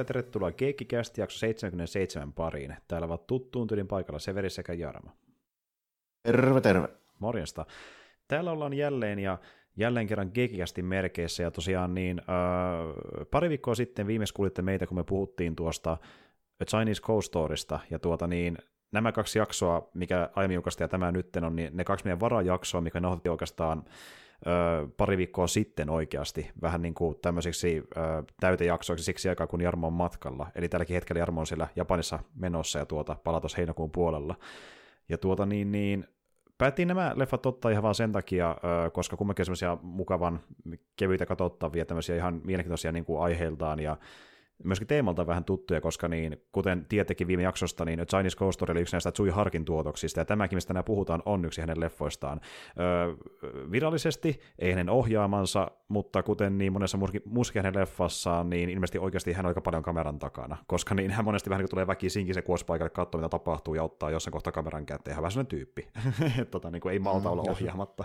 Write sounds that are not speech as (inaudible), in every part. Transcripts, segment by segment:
Ja tervetuloa Keikkikästi jakso 77 pariin. Täällä ovat tuttuun tyylin paikalla Severi sekä Jarmo. Terve, terve. Morjesta. Täällä ollaan jälleen ja jälleen kerran Geekikästin merkeissä ja tosiaan niin äh, pari viikkoa sitten viimeis kuulitte meitä, kun me puhuttiin tuosta A Chinese Coast Storysta ja tuota niin nämä kaksi jaksoa, mikä aiemmin julkaistiin ja tämä nyt on, niin ne kaksi meidän varajaksoa, mikä nauhoitettiin oikeastaan pari viikkoa sitten oikeasti, vähän niin kuin tämmöisiksi ö, täytejaksoiksi siksi aikaa, kun Jarmo on matkalla. Eli tälläkin hetkellä Jarmo on siellä Japanissa menossa ja tuota, palatos heinäkuun puolella. Ja tuota niin, niin päättiin nämä leffat ottaa ihan vaan sen takia, koska kumminkin semmoisia mukavan kevyitä katsottavia, tämmöisiä ihan mielenkiintoisia niin kuin aiheiltaan ja myöskin teemalta vähän tuttuja, koska niin, kuten tietenkin viime jaksosta, niin Chinese Ghost Story oli yksi näistä Tsui Harkin tuotoksista, ja tämäkin, mistä tänään puhutaan, on yksi hänen leffoistaan. Öö, virallisesti ei hänen ohjaamansa, mutta kuten niin monessa muussakin hänen leffassaan, niin ilmeisesti oikeasti hän on aika paljon kameran takana, koska niin hän monesti vähän niin tulee väkisinkin se kuospaikalle katsoa, mitä tapahtuu, ja ottaa jossain kohtaa kameran käteen, ihan vähän sellainen tyyppi, (laughs) tota, niin kuin ei malta olla mm, ohjaamatta.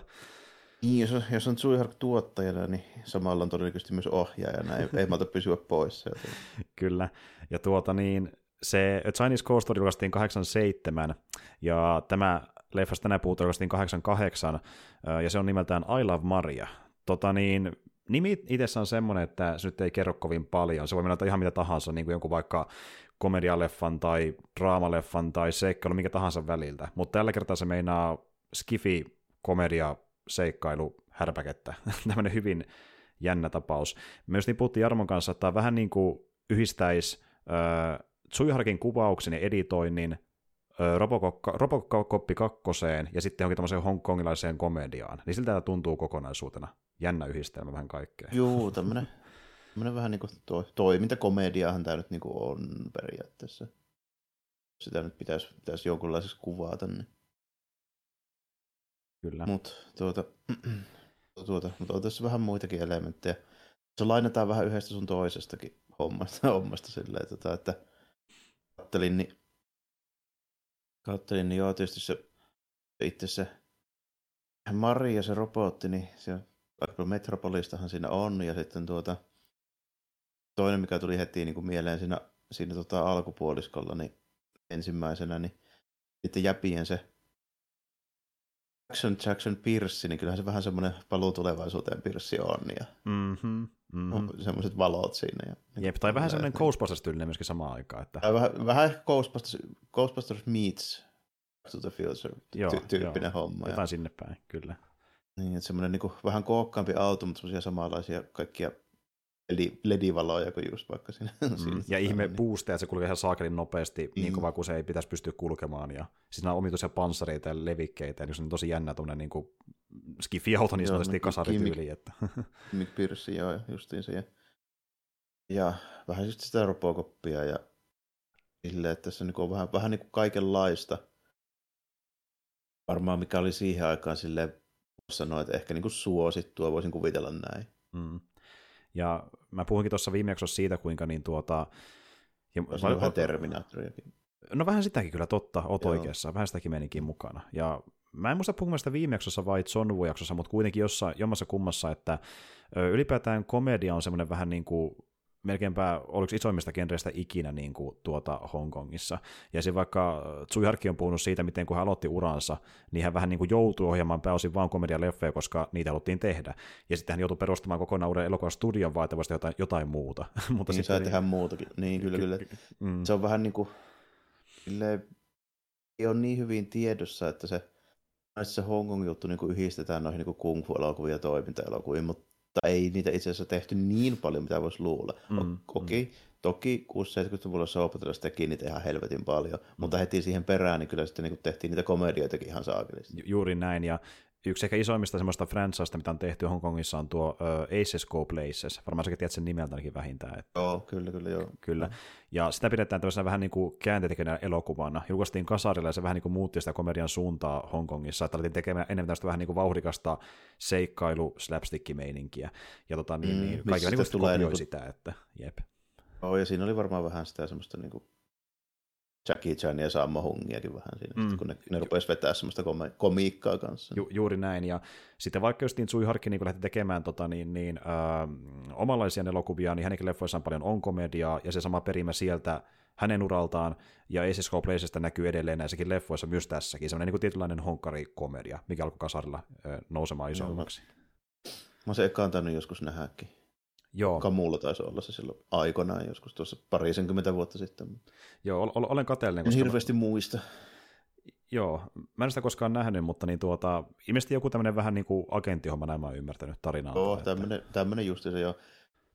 Niin, jos on, jos on Zuihark tuottajana, niin samalla on todennäköisesti myös ohjaajana, ei, ei malta pysyä pois. (laughs) Kyllä, ja tuota niin, se Chinese Coast Story julkaistiin 87, ja tämä leffasta tänään puhutaan julkaistiin 88, ja se on nimeltään I Love Maria. Tota niin, nimi itsessään on semmoinen, että se nyt ei kerro kovin paljon. Se voi mennä ihan mitä tahansa, niin kuin jonkun vaikka komedialeffan tai draamaleffan tai seikkailu, minkä tahansa väliltä. Mutta tällä kertaa se meinaa skifi komedia seikkailu härpäkettä. (laughs) Tämmöinen hyvin jännä tapaus. Myös niin puhuttiin Jarmon kanssa, että tämä vähän niin kuin yhdistäisi äh, Tsuiharkin kuvauksen ja editoinnin Robocop kakkoseen ja sitten johonkin tämmöiseen hongkongilaiseen komediaan. Niin siltä tämä tuntuu kokonaisuutena. Jännä yhdistelmä vähän kaikkea. Joo, tämmöinen, tämmöinen vähän niin kuin to, toimintakomediahan tämä nyt niin kuin on periaatteessa. Sitä nyt pitäisi, pitäisi jonkunlaisessa kuvata. Niin. Kyllä. Mutta tuota, (clears throat) tuota, mut on tässä vähän muitakin elementtejä. Se lainataan vähän yhdestä sun toisestakin hommasta, (laughs) hommasta silleen, tota, että kattelin, niin, kattelin, niin joo, tietysti se itse se Maria, se robotti, niin se Metropolistahan siinä on, ja sitten tuota, toinen, mikä tuli heti niin kuin mieleen siinä, siinä tota alkupuoliskolla, niin ensimmäisenä, niin sitten Jäpien se Jackson Jackson Pierce, niin kyllähän se vähän semmoinen paluu tulevaisuuteen Pierce on. Ja mm-hmm, mm-hmm. semmoiset valot siinä. Ja, Jep, tai vähän semmoinen Ghostbusters-tyylinen myöskin samaan aikaan. Että... Vähän, vähän ehkä Ghostbusters, Ghostbusters meets to the Future joo, tyyppinen joo. homma. Jotain ja... sinne päin, kyllä. Niin, että semmoinen niin kuin, vähän kookkaampi auto, mutta semmoisia samanlaisia kaikkia ledivaloja kuin just vaikka siinä. Mm, siinä ja ihme niin. että se kulkee ihan saakelin nopeasti, niin mm. niin kova kuin se ei pitäisi pystyä kulkemaan. Ja siis nämä on omituisia panssareita ja levikkeitä, ja se on tosi jännä tuonne niin kuin skifi-auto niin sanotusti kasarityyli. Että. Mick Pierce, joo, justiin se. Ja, ja vähän just sitä robokoppia ja silleen, että tässä niin on vähän, vähän niin kuin kaikenlaista. Varmaan mikä oli siihen aikaan silleen, sanoa, että ehkä niin kuin suosittua, voisin kuvitella näin. Mm. Ja mä puhuinkin tuossa viime jaksossa siitä, kuinka niin tuota... Ja, va- vähän Terminatoriakin. No vähän sitäkin kyllä totta, oot Joo. oikeassa, vähän sitäkin menikin mukana. Ja mä en muista puhumaan sitä viime jaksossa vai John jaksossa mutta kuitenkin jossain, jommassa kummassa, että ylipäätään komedia on semmoinen vähän niin kuin melkeinpä oliko isoimmista genreistä ikinä niin kuin tuota Hongkongissa. Ja se vaikka Tsui Harkki on puhunut siitä, miten kun hän aloitti uransa, niin hän vähän niin kuin joutui ohjaamaan pääosin vain komedialeffeja, koska niitä haluttiin tehdä. Ja sitten hän joutui perustamaan kokonaan uuden elokuvastudion vaatavasti jotain, jotain muuta. (laughs) Mutta niin, saa tehdä muutakin. Niin, kyllä, kyllä. Mm. Se on vähän niin kuin, silleen, ei ole niin hyvin tiedossa, että se, se Hongkong juttu niin kuin yhdistetään noihin niin kung fu-elokuviin ja toimintaelokuviin, mutta mutta ei niitä itse asiassa tehty niin paljon, mitä voisi luulla. Mm, Okei, mm. toki 6-70-luvulla Soapotellus teki niitä ihan helvetin paljon, mm. mutta heti siihen perään niin kyllä sitten niin tehtiin niitä komedioitakin ihan saakelisti. Ju- juuri näin, ja yksi ehkä isoimmista semmoista franchista, mitä on tehty Hongkongissa, on tuo uh, Aces Go Places. Varmaan säkin tiedät sen nimeltä ainakin vähintään. Että... Joo, kyllä, kyllä, joo. Kyllä. Ja sitä pidetään tämmöisenä vähän niin kuin kääntetekijänä elokuvana. Julkaistiin kasarilla ja se vähän niin kuin muutti sitä komedian suuntaa Hongkongissa, että alettiin tekemään enemmän tästä vähän niin kuin vauhdikasta seikkailu slapstick-meininkiä. Ja tota, niin, mm, niin kaikki niin tulee niin kuin... sitä, että jep. Oh, ja siinä oli varmaan vähän sitä semmoista niin kuin Jackie Chan ja Sammo Hungiakin vähän siinä, mm. kun ne, ne rupesi vetää semmoista kom- komiikkaa kanssa. Ju, juuri näin, ja sitten vaikka just niin Sui Harkki niin lähti tekemään tota, niin, niin, äh, omanlaisia elokuvia, niin hänenkin leffoissaan paljon on komediaa, ja se sama perimä sieltä hänen uraltaan, ja Aces Go Placeista näkyy edelleen näissäkin leffoissa, myös tässäkin, semmoinen niin tietynlainen honkarikomedia, mikä alkoi kasarilla äh, nousemaan isommaksi. Mä, mä se ekaan joskus nähdäkin. Joo. Kamulla taisi olla se silloin aikoinaan, joskus tuossa parisenkymmentä vuotta sitten. Joo, olen kateellinen. Koska... En hirveästi mä... muista. Joo, mä en sitä koskaan nähnyt, mutta niin tuota, ilmeisesti joku tämmöinen vähän niin kuin agenttihomma, näin mä oon ymmärtänyt tarinaa. Joo, tämmöinen, että... tämmöinen justi se jo.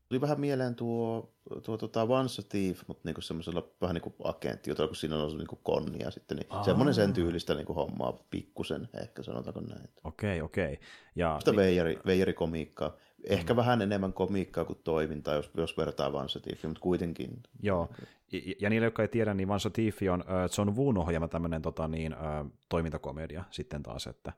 Tuli vähän mieleen tuo, tuo tuota Once a Thief, mutta niinku semmoisella vähän niin kuin agentti, jota kun siinä on ollut niinku konnia sitten, niin Aa. semmoinen sen tyylistä niinku hommaa pikkusen, ehkä sanotaanko näin. Okei, okei. Ja... Sitä veijari, veijari-komiikkaa. Ehkä mm. vähän enemmän komiikkaa kuin toimintaa, jos, jos vertaa Vansa Tieffi, mutta kuitenkin. Joo, ja, ja niille, jotka ei tiedä, niin Vansa on uh, John Woon ohjaama tämmöinen tota, niin, toimintakomedia sitten taas, että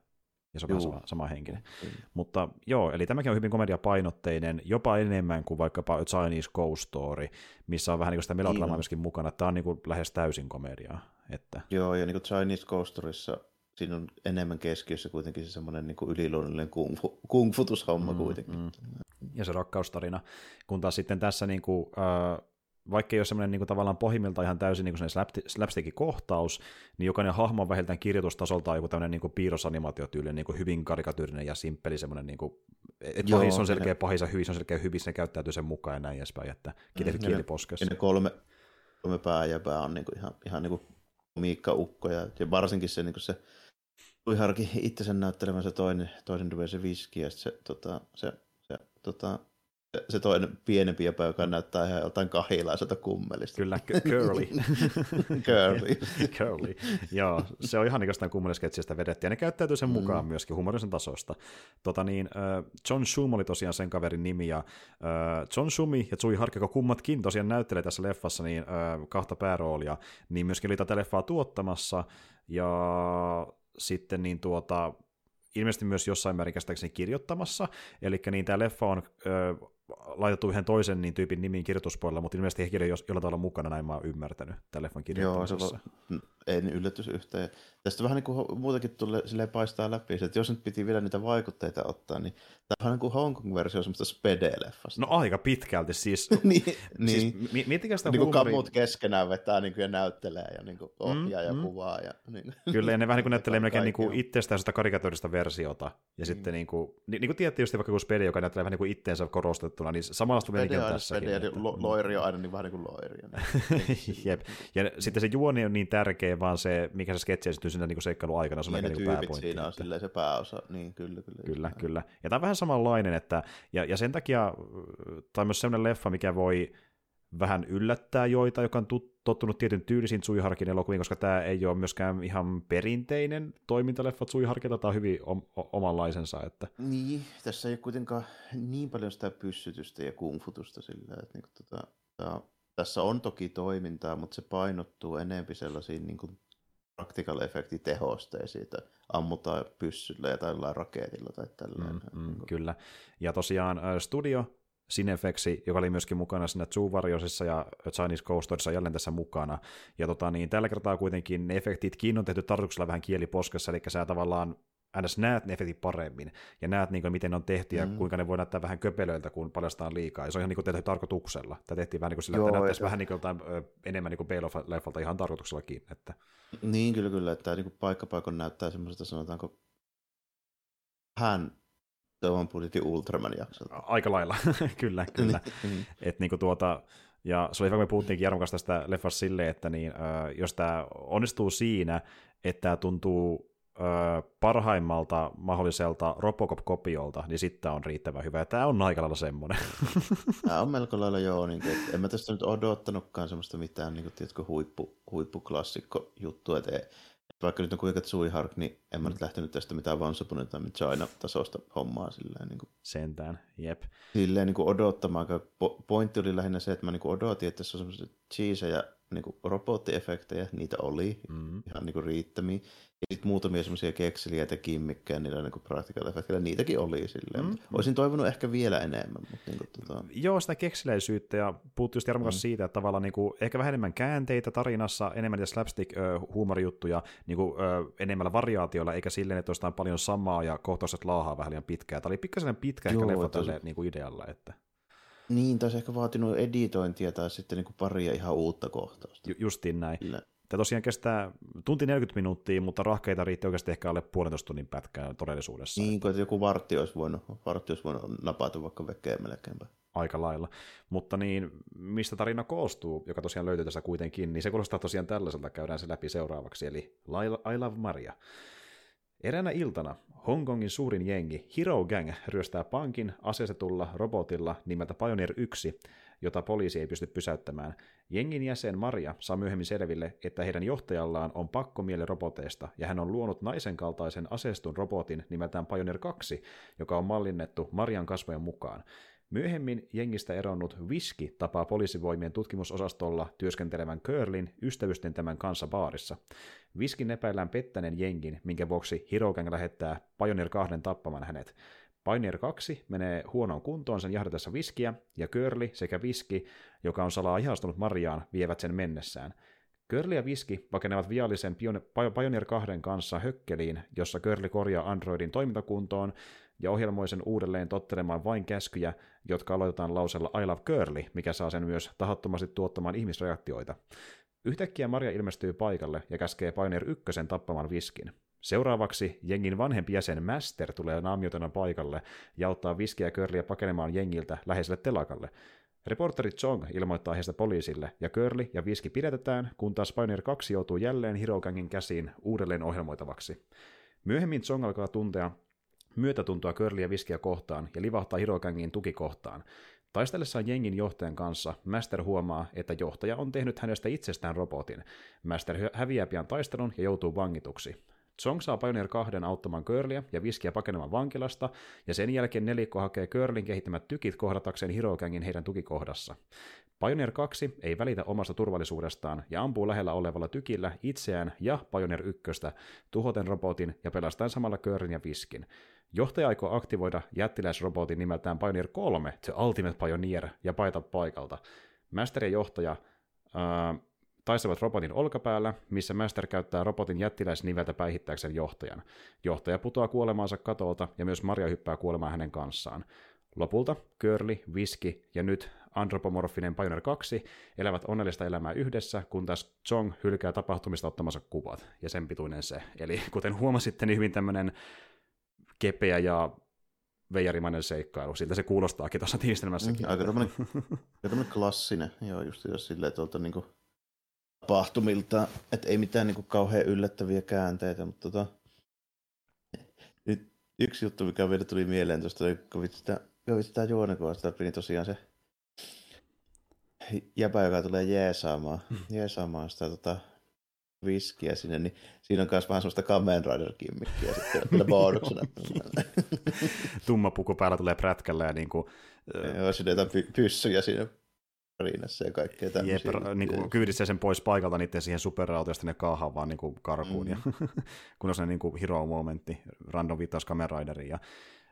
ja se on sama, sama henkinen. Mm. Mutta joo, eli tämäkin on hyvin komediapainotteinen, jopa enemmän kuin vaikkapa A Chinese Ghost Story, missä on vähän niin kuin sitä melodramaa niin. myöskin mukana. Tämä on niin kuin lähes täysin komediaa. Että... Joo, ja niin kuin Chinese Ghost Storyssa siinä on enemmän keskiössä kuitenkin se semmoinen niin yliluonnollinen kungfu, kungfutushomma mm, kuitenkin. Mm. Ja se rakkaustarina, kun taas sitten tässä niin kuin, äh, vaikka ei ole semmoinen niin kuin, tavallaan pohjimmiltaan ihan täysin niin slapstickin kohtaus, niin jokainen hahmo on vähintään kirjoitustasolta joku tämmöinen niin piirrosanimaatiotyyli, niin kuin hyvin karikatyyrinen ja simppeli semmoinen, niin kuin, että pahis on selkeä pahis ja hyvissä on selkeä hyvissä, ne käyttäytyy sen mukaan ja näin edespäin, että kieli kieli poskessa. Ne kolme, kolme pääjäpää on niin kuin ihan, ihan niin kuin Miikka-ukko ja, ja varsinkin se, niin kuin se Tui harki sen näyttelemään se toinen, toinen duve se viski ja se, tota, se, se, tota, se toinen pienempi jäpä, joka näyttää ihan jotain kahilaiselta kummelista. Kyllä, curly. (laughs) curly. (laughs) curly. Joo, se on ihan niin kuin kummelisketsistä vedetty, ja ne käyttäytyy sen mm. mukaan myöskin humorisen tasosta. Tota niin, John Shum oli tosiaan sen kaverin nimi, ja John Shumi ja Tsui Harkiko kummatkin tosiaan näyttelee tässä leffassa niin, kahta pääroolia, niin myöskin oli tätä leffaa tuottamassa, ja sitten niin tuota, ilmeisesti myös jossain määrin käsittääkseni kirjoittamassa, eli niin tämä leffa on ö, laitettu yhden toisen niin tyypin nimiin kirjoituspuolella, mutta ilmeisesti henkilö jollain tavalla mukana, näin mä oon ymmärtänyt tämän leffan kirjoittamisessa. Joo, se en yllätys yhteen. Tästä vähän niin kuin muutakin tulee silleen paistaa läpi, että jos nyt piti vielä niitä vaikutteita ottaa, niin tämä on niin kuin Hong Kong-versio semmoista spede-leffasta. No aika pitkälti, siis, (laughs) niin, siis niin. miettikää sitä niin kuin kamut keskenään vetää niin kuin, ja näyttelee ja niin kuin ohjaa mm, ja mm. kuvaa. Ja, niin. Kyllä, ja ne vähän niin kuin (laughs) näyttelee melkein niin kuin itsestään sitä karikatorista versiota, ja mm. sitten niin kuin, niin, niin kuin just vaikka kuin spede, joka näyttelee vähän niin kuin itteensä korostettuna, niin samanlaista menikin tässäkin. Spede, lo, loiri on aina niin vähän niin kuin loiri. Niin. (laughs) Jep. Ja sitten se juoni on niin tärkeä, vaan se, mikä se sketsi esityy siinä niin seikkailun aikana, se on niin, niin pääpointti. siinä on että... se pääosa, niin kyllä. Kyllä, kyllä. kyllä. Ja tämä on vähän samanlainen, että, ja, ja sen takia, tai myös sellainen leffa, mikä voi vähän yllättää joita, joka on tottunut tietyn tyylisiin Tsuiharkin elokuviin, koska tämä ei ole myöskään ihan perinteinen toimintaleffa Tsuiharkilta, tämä on hyvin om- omanlaisensa. Että... Niin, tässä ei ole kuitenkaan niin paljon sitä pyssytystä ja kungfutusta sillä, että niin kuin, tota, tämä, tässä on toki toimintaa, mutta se painottuu enemmän sellaisiin niin kuin practical effecti tehosteisiin, että ammutaan pyssyllä ja tällä raketilla tai tällä. Mm, mm, kyllä. Ja tosiaan studio Cinefexi, joka oli myöskin mukana siinä Zoo Warriorsissa ja Chinese Coasterissa jälleen tässä mukana. Ja tota, niin, tällä kertaa kuitenkin ne efektitkin on tehty tarkoituksella vähän kieliposkessa, eli sä tavallaan ns. näet ne efektit paremmin, ja näet, niin kuin, miten ne on tehty, ja mm. kuinka ne voi näyttää vähän köpelöiltä, kun paljastaan liikaa. Ja se on ihan niin kuin tehty tarkoituksella. Tämä tehtiin vähän niin kuin sillä, Joo, että näyttäisi vähän niin kuin jotain, enemmän niin kuin Bale-leffalta ihan tarkoituksellakin. Että... Niin, kyllä, kyllä. Että tämä niin paikkapaikon näyttää semmoiselta, sanotaanko, hän tuohon budjetin Ultraman jaksolta. Aika lailla, (laughs) kyllä, kyllä. (laughs) Et niinku tuota, ja se oli hyvä, kun me puhuttiinkin Jarmon kanssa tästä leffasta silleen, että niin, äh, jos tämä onnistuu siinä, että tämä tuntuu äh, parhaimmalta mahdolliselta Robocop-kopiolta, niin sitten on riittävän hyvä. Tämä on aika lailla semmoinen. (laughs) Tämä on melko lailla joo. Niin kuin, en mä tästä nyt odottanutkaan semmoista mitään niin kuin, tiedätkö, huippu, huippuklassikko juttua. Että Vaikka nyt on kuinka Hark, niin en mä nyt lähtenyt tästä mitään a Time China-tasosta hommaa silleen. Niin kuin, Sentään, jep. Silleen niin kuin odottamaan. Pointti oli lähinnä se, että mä niin kuin odotin, että tässä on semmoisia cheeseja niin kuin robottiefektejä, niitä oli mm. ihan niin kuin riittämiä. Ja sitten muutamia semmoisia kekseliä ja kimmikkejä niillä niin practical effectillä, niitäkin oli silleen. Mm. Olisin toivonut ehkä vielä enemmän. Mutta niin kuin, tota... Joo, sitä kekseleisyyttä ja puhuttiin just mm. siitä, että tavallaan niin kuin, ehkä vähän enemmän käänteitä tarinassa, enemmän niitä slapstick-huumorijuttuja niin kuin, ö, enemmän variaatioilla, eikä silleen, että olisi paljon samaa ja kohtaukset laahaa vähän liian pitkää. Tämä oli pikkasen pitkä Joo, ehkä leffa tälle niin kuin idealla. Että... Niin, taisi ehkä vaatinut editointia tai sitten niin kuin paria ihan uutta kohtausta. Ju- justiin näin. Kyllä. Tämä tosiaan kestää tunti 40 minuuttia, mutta rahkeita riitti oikeasti ehkä alle puolentoista tunnin pätkää todellisuudessa. Niin, kun joku vartti olisi voinut, vartti olisi voinut napata vaikka vekeä melkeinpä. Aika lailla. Mutta niin, mistä tarina koostuu, joka tosiaan löytyy tässä kuitenkin, niin se kuulostaa tosiaan tällaiselta, käydään se läpi seuraavaksi, eli I Love Maria. Eräänä iltana Hongkongin suurin jengi Hero Gang ryöstää pankin aseistetulla robotilla nimeltä Pioneer 1, jota poliisi ei pysty pysäyttämään. Jengin jäsen Maria saa myöhemmin selville, että heidän johtajallaan on pakkomieli roboteista, ja hän on luonut naisen kaltaisen aseistun robotin nimeltään Pioneer 2, joka on mallinnettu Marian kasvojen mukaan. Myöhemmin jengistä eronnut Viski tapaa poliisivoimien tutkimusosastolla työskentelevän Curlin ystävysten tämän kanssa baarissa. Viskin epäillään pettäneen jengin, minkä vuoksi Hirogang lähettää Pioneer 2 tappamaan hänet. Pioneer 2 menee huonoon kuntoon sen jahdatessa viskiä, ja Curly sekä Viski, joka on salaa ihastunut Mariaan, vievät sen mennessään. Curly ja Viski pakenevat viallisen Pioneer 2 kanssa hökkeliin, jossa Curly korjaa Androidin toimintakuntoon ja ohjelmoi sen uudelleen tottelemaan vain käskyjä, jotka aloitetaan lausella I love Curly, mikä saa sen myös tahattomasti tuottamaan ihmisreaktioita. Yhtäkkiä Maria ilmestyy paikalle ja käskee Pioneer 1 tappamaan Viskin. Seuraavaksi jengin vanhempi jäsen Master tulee naamiotena paikalle ja auttaa Viskiä Curlyä pakenemaan jengiltä läheiselle telakalle. Reporteri Chong ilmoittaa heistä poliisille, ja Curly ja Viski pidätetään, kun taas Pioneer 2 joutuu jälleen Hirogangin käsiin uudelleen ohjelmoitavaksi. Myöhemmin Chong alkaa tuntea myötätuntoa Curly ja Viskiä kohtaan ja livahtaa Hirogangin tukikohtaan. Taistellessaan jengin johtajan kanssa Master huomaa, että johtaja on tehnyt hänestä itsestään robotin. Master häviää pian taistelun ja joutuu vangituksi. Song saa Pioneer 2 auttamaan Curlia ja Viskiä pakenemaan vankilasta, ja sen jälkeen nelikko hakee Curlin kehittämät tykit kohdatakseen Hirogangin heidän tukikohdassa. Pioneer 2 ei välitä omasta turvallisuudestaan ja ampuu lähellä olevalla tykillä itseään ja Pioneer 1 tuhoten robotin ja pelastaen samalla Curlin ja Viskin. Johtaja aikoo aktivoida jättiläisrobotin nimeltään Pioneer 3, The Ultimate Pioneer, ja paita paikalta. Master ja johtaja ää, taistelevat robotin olkapäällä, missä Master käyttää robotin jättiläisniveltä päihittääkseen johtajan. Johtaja putoaa kuolemaansa katolta ja myös Maria hyppää kuolemaan hänen kanssaan. Lopulta Curly, Viski ja nyt antropomorfinen Pioneer 2 elävät onnellista elämää yhdessä, kun taas Chong hylkää tapahtumista ottamansa kuvat, ja sen pituinen se. Eli kuten huomasitte, niin hyvin tämmöinen kepeä ja veijarimainen seikkailu. Siltä se kuulostaakin tuossa tiivistelmässäkin. Mm, aika tämmöinen, klassinen, joo, just jos silleen tuolta niinku tapahtumilta, että ei mitään niinku kauhean yllättäviä käänteitä, mutta tota, nyt yksi juttu, mikä vielä tuli mieleen tuosta, kun sitä, sitä juonekuvasta, niin tosiaan se jäpä, joka tulee jeesaamaan, mm. jeesaamaan sitä tota, viskiä sinne, niin siinä on myös vähän semmoista Kamen Rider-kimmikkiä sitten (laughs) vielä bonuksena. Tumma puku päällä tulee prätkällä ja niin kuin, Joo, sinne jotain py- pyssyjä siinä rinassa ja kaikkea tämmöisiä. Jep, niin kuin kyydistää sen pois paikalta niiden siihen superautoista ne kaahaa vaan niin kuin karkuun. Mm. Ja, (laughs) kun on se niin kuin hero-momentti, random viittaus Kamen Rideriin. Ja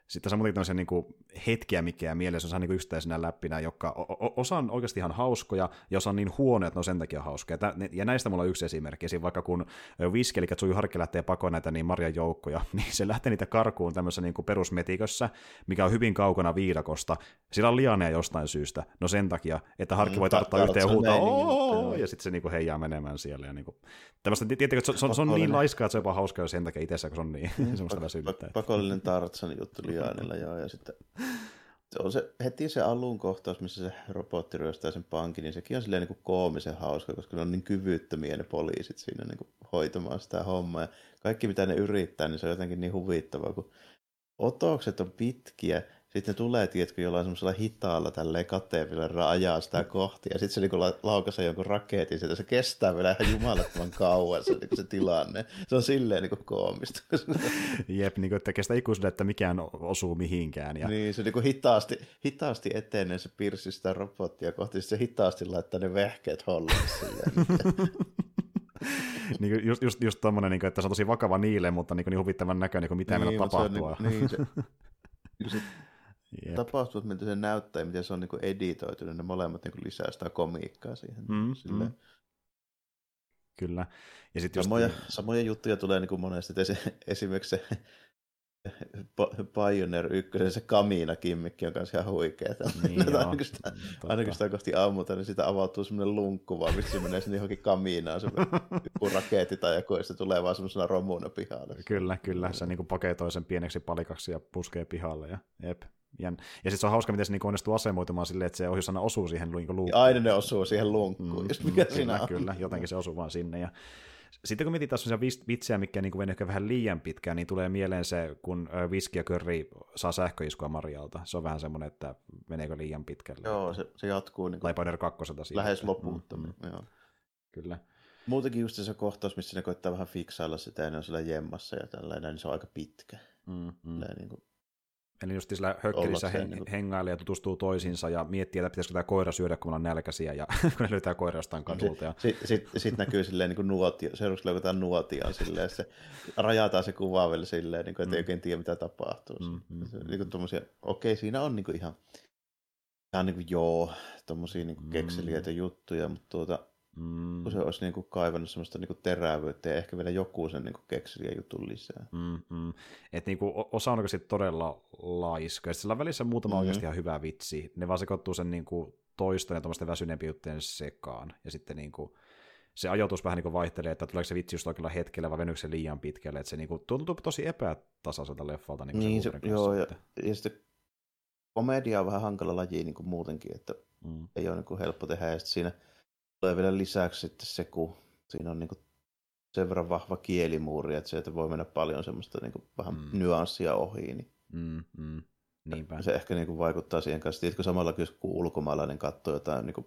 sitten tässä on muutenkin tämmöisiä niin hetkiä, mikä mielessä on niin yksittäisenä läppinä, jotka osa on oikeasti ihan hauskoja, ja osa on niin huonoja, että ne on sen takia hauskoja. Ja näistä mulla on yksi esimerkki. Esimerkiksi vaikka kun Viski, eli Tsuju Harkki lähtee pakoon näitä niin Marjan joukkoja, (laughs) niin se lähtee niitä karkuun tämmöisessä niin kuin perusmetikössä, mikä on hyvin kaukana viidakosta. Sillä on lianea jostain syystä. No sen takia, että Harkki voi mm, tarttaa yhteen ja huutaa, ja sitten se niin kuin heijaa menemään siellä. Ja niin kuin, tämmöistä, tietenkin, se, on, niin laiskaa, että se on jopa hauskaa sen takia itsessä, kun se on niin mm, (laughs) semmoista väsynyttä. Pakollinen Tartsan juttu Lianilla, joo, ja sitten on se, heti se alun kohtaus, missä se robotti ryöstää sen pankin, niin sekin on silleen niin koomisen hauska, koska ne on niin kyvyttömiä ne poliisit siinä niin kuin hoitamaan sitä hommaa. Ja kaikki mitä ne yrittää, niin se on jotenkin niin huvittavaa, kun otokset on pitkiä, sitten ne tulee, tiedätkö, jollain semmoisella hitaalla tälleen kateevilla ajaa sitä kohti, ja sitten se niin laukaisee jonkun raketin, sieltä se kestää vielä ihan jumalattoman kauan se, niin se tilanne. Se on silleen niin kuin koomista. (laughs) Jep, niin kuin, että kestää ikuisuuden, että mikään osuu mihinkään. Ja... Niin, se niin kuin hitaasti, hitaasti etenee se pirssi sitä robottia kohti, se hitaasti laittaa ne vehkeet hollille silleen. (laughs) niin just, just, just tommonen, niin kuin, että se on tosi vakava niille, mutta niin, niin huvittavan näköinen, niin mitä niin, meillä tapahtuu. Se on, niin, niin se (laughs) Jep. tapahtuu, miltä se näyttää ja miten se on niin editoitu, niin ne molemmat niin lisää sitä komiikkaa siihen. Mm, mm. Kyllä. Ja sit samoja, just... samoja juttuja tulee niin kuin monesti. (laughs) Esimerkiksi se (laughs) Pioneer 1, se Kamina kimmikki on kanssa ihan huikea. Niin (laughs) aina, kun sitä, aina kun sitä kohti ammutaan, niin sitä avautuu semmoinen lunkku vaan, mistä se menee sinne johonkin Kaminaan, se joku raketti tai joku, ja se tulee vaan semmoisena romuna pihalle. Kyllä, kyllä, se niin paketoi sen pieneksi palikaksi ja puskee pihalle. Ja, jep. Ja, ja sitten se on hauska, miten se niin onnistuu asemoitumaan silleen, että se ohjus aina osuu siihen lunkkuun. Aina ne osuu siihen lunkkuun, mm, just mikä mm, siinä kyllä, on. Kyllä, jotenkin se osuu vaan sinne. Ja sitten kun mietitään sellaisia vitsejä, mikä niin menee ehkä vähän liian pitkään, niin tulee mieleen se, kun Viski ja Curry saa sähköiskua Marialta. Se on vähän semmoinen, että meneekö liian pitkälle. Joo, se, se jatkuu. Niin Light kakkoselta siitä. Lähes loppuuttomiin, mm, mm. joo. Kyllä. Muutenkin just se kohtaus, missä ne koittaa vähän fiksailla sitä, ja ne on siellä jemmassa ja tällainen, niin se on aika pitkä. Mm, mm. Niin kuin Eli just sillä hökkelissä heng- niin hengailee ja tutustuu toisiinsa ja miettii, että pitäisikö tämä koira syödä, kun ollaan nälkäisiä, ja (laughs) kun ne löytää koira jostain kadulta. Ja... Sitten sit, sit näkyy silleen niin kuin nuotio, seuraavaksi löytää nuotio silleen, se rajataan se kuva vielä silleen, niin kuin, että mm. ei oikein tiedä, mitä tapahtuu. Mm, mm, se, niin kuin tommosia, okei, siinä on niin kuin ihan, ihan niin kuin joo, tommosia niin kuin mm. kekseliäitä juttuja, mutta tuota, Mm. Kun se olisi niin kuin kaivannut semmoista niin kuin terävyyttä ja ehkä vielä joku sen niin kekseliä jutun lisää. Mm, mm. Että niin kuin, osa on oikeasti todella laiska. Ja sillä välissä muutama mm-hmm. oikeasti ihan hyvä vitsi. Ne vaan sekoittuu sen niin kuin toisten ja tuommoisten väsyneempien juttujen sekaan. Ja sitten niin kuin, se ajoitus vähän niin kuin vaihtelee, että tuleeko se vitsi just oikealla hetkellä vai venyykö se liian pitkälle. Että se niin kuin, tuntuu tosi epätasaiselta leffalta. Niin, niin se, kanssa, joo, ja, ja sitten komedia on vähän hankala laji niin kuin muutenkin, että mm. ei ole niin kuin helppo tehdä. Ja siinä tulee vielä lisäksi sitten se, kun siinä on niin kuin sen verran vahva kielimuuri, että se että voi mennä paljon semmoista niin kuin vähän mm. nyanssia ohi. Niin mm, mm. Niinpä. Se ehkä niin kuin vaikuttaa siihen kanssa. Tiedätkö, samalla kun ulkomaalainen katsoo jotain niin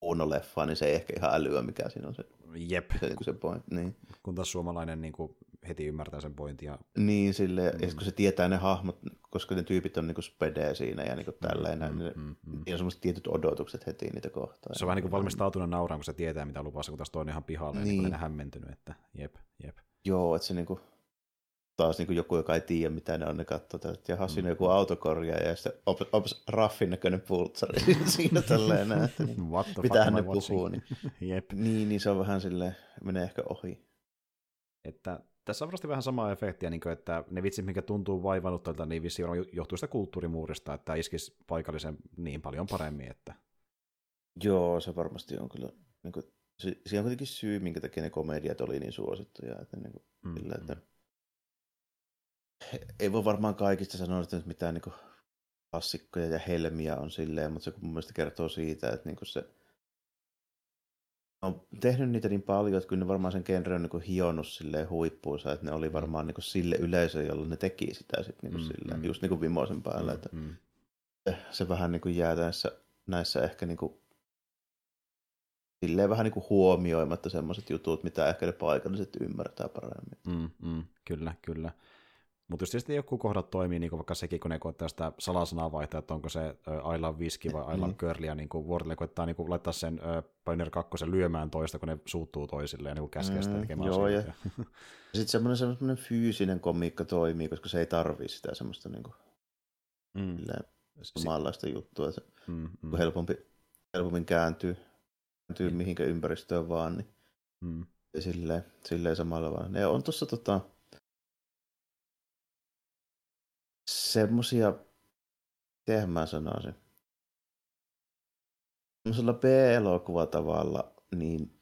kunnon leffaa, niin se ei ehkä ihan älyä, mikä siinä on se, Jep. se, niin se point. Niin. Kun taas suomalainen niin kuin heti ymmärtää sen pointin. Ja... Niin, sille, mm. ja kun se tietää ne hahmot, koska ne tyypit on niin spedee siinä ja niin kuin tälleen, mm, niin mm, mm, on semmoiset tietyt odotukset heti niitä kohtaan. Se on vähän niin kuin valmistautunut nauraan, kun se tietää, mitä lupaa, kun taas toinen ihan pihalle niin. ja niin hämmentynyt, että jep, jep. Joo, että se niin kuin, taas niin kuin joku, joka ei tiedä, mitä ne on, ne katsoo, että jaha, siinä mm. joku autokorjaaja ja sitten ops, ops raffin näköinen pultsari (laughs) siinä (laughs) tälleen näin, että niin, mitähän ne puhuu. Niin, (laughs) Jep. Niin, niin se on vähän silleen, menee ehkä ohi. Että tässä on varmasti vähän samaa efektiä, niin kuin, että ne vitsit, mikä tuntuu vaivannuttelta, niin vissi johtuu sitä kulttuurimuurista, että iskisi paikallisen niin paljon paremmin. Että... Joo, se varmasti on kyllä. Niin kuin, se, se on kuitenkin syy, minkä takia ne komediat oli niin suosittuja. Että, niin kuin, mm, sillä, että, mm ei voi varmaan kaikista sanoa, että mitään niin klassikkoja ja helmiä on silleen, mutta se mun mielestä kertoo siitä, että niin se on tehnyt niitä niin paljon, että kyllä ne varmaan sen genre on niin hionnut silleen huippuunsa, että ne oli mm. varmaan niin sille yleisö, jolla ne teki sitä sit niin mm, silleen, mm. just niin kuin Vimoisen päällä, mm, että mm. se vähän niin kuin jää näissä, näissä ehkä niin kuin silleen vähän niin kuin huomioimatta semmoiset jutut, mitä ehkä ne paikalliset ymmärtää paremmin. Mm, mm, kyllä, kyllä. Mutta jos tietysti joku kohdat toimii, niin kuin vaikka sekin, kun ne koettaa sitä salasanaa vaihtaa, että onko se I love whisky vai I love mm. curlia, niin kuin Wardle koettaa niin kuin laittaa sen Pioneer 2 lyömään toista, kun ne suuttuu toisilleen ja niin käskee sitä mm, tekemään Joo, ja, ja sitten semmoinen, semmoinen fyysinen komiikka toimii, koska se ei tarvii sitä semmoista niin kuin, mm. samanlaista juttua. Se, mm, mm. helpompi, helpommin kääntyy, kääntyy mm. mihinkä ympäristöön vaan, niin mm. silleen, silleen samalla vaan. Ne on tuossa tota, semmosia, miten mä sanoisin, semmoisella B-elokuvatavalla niin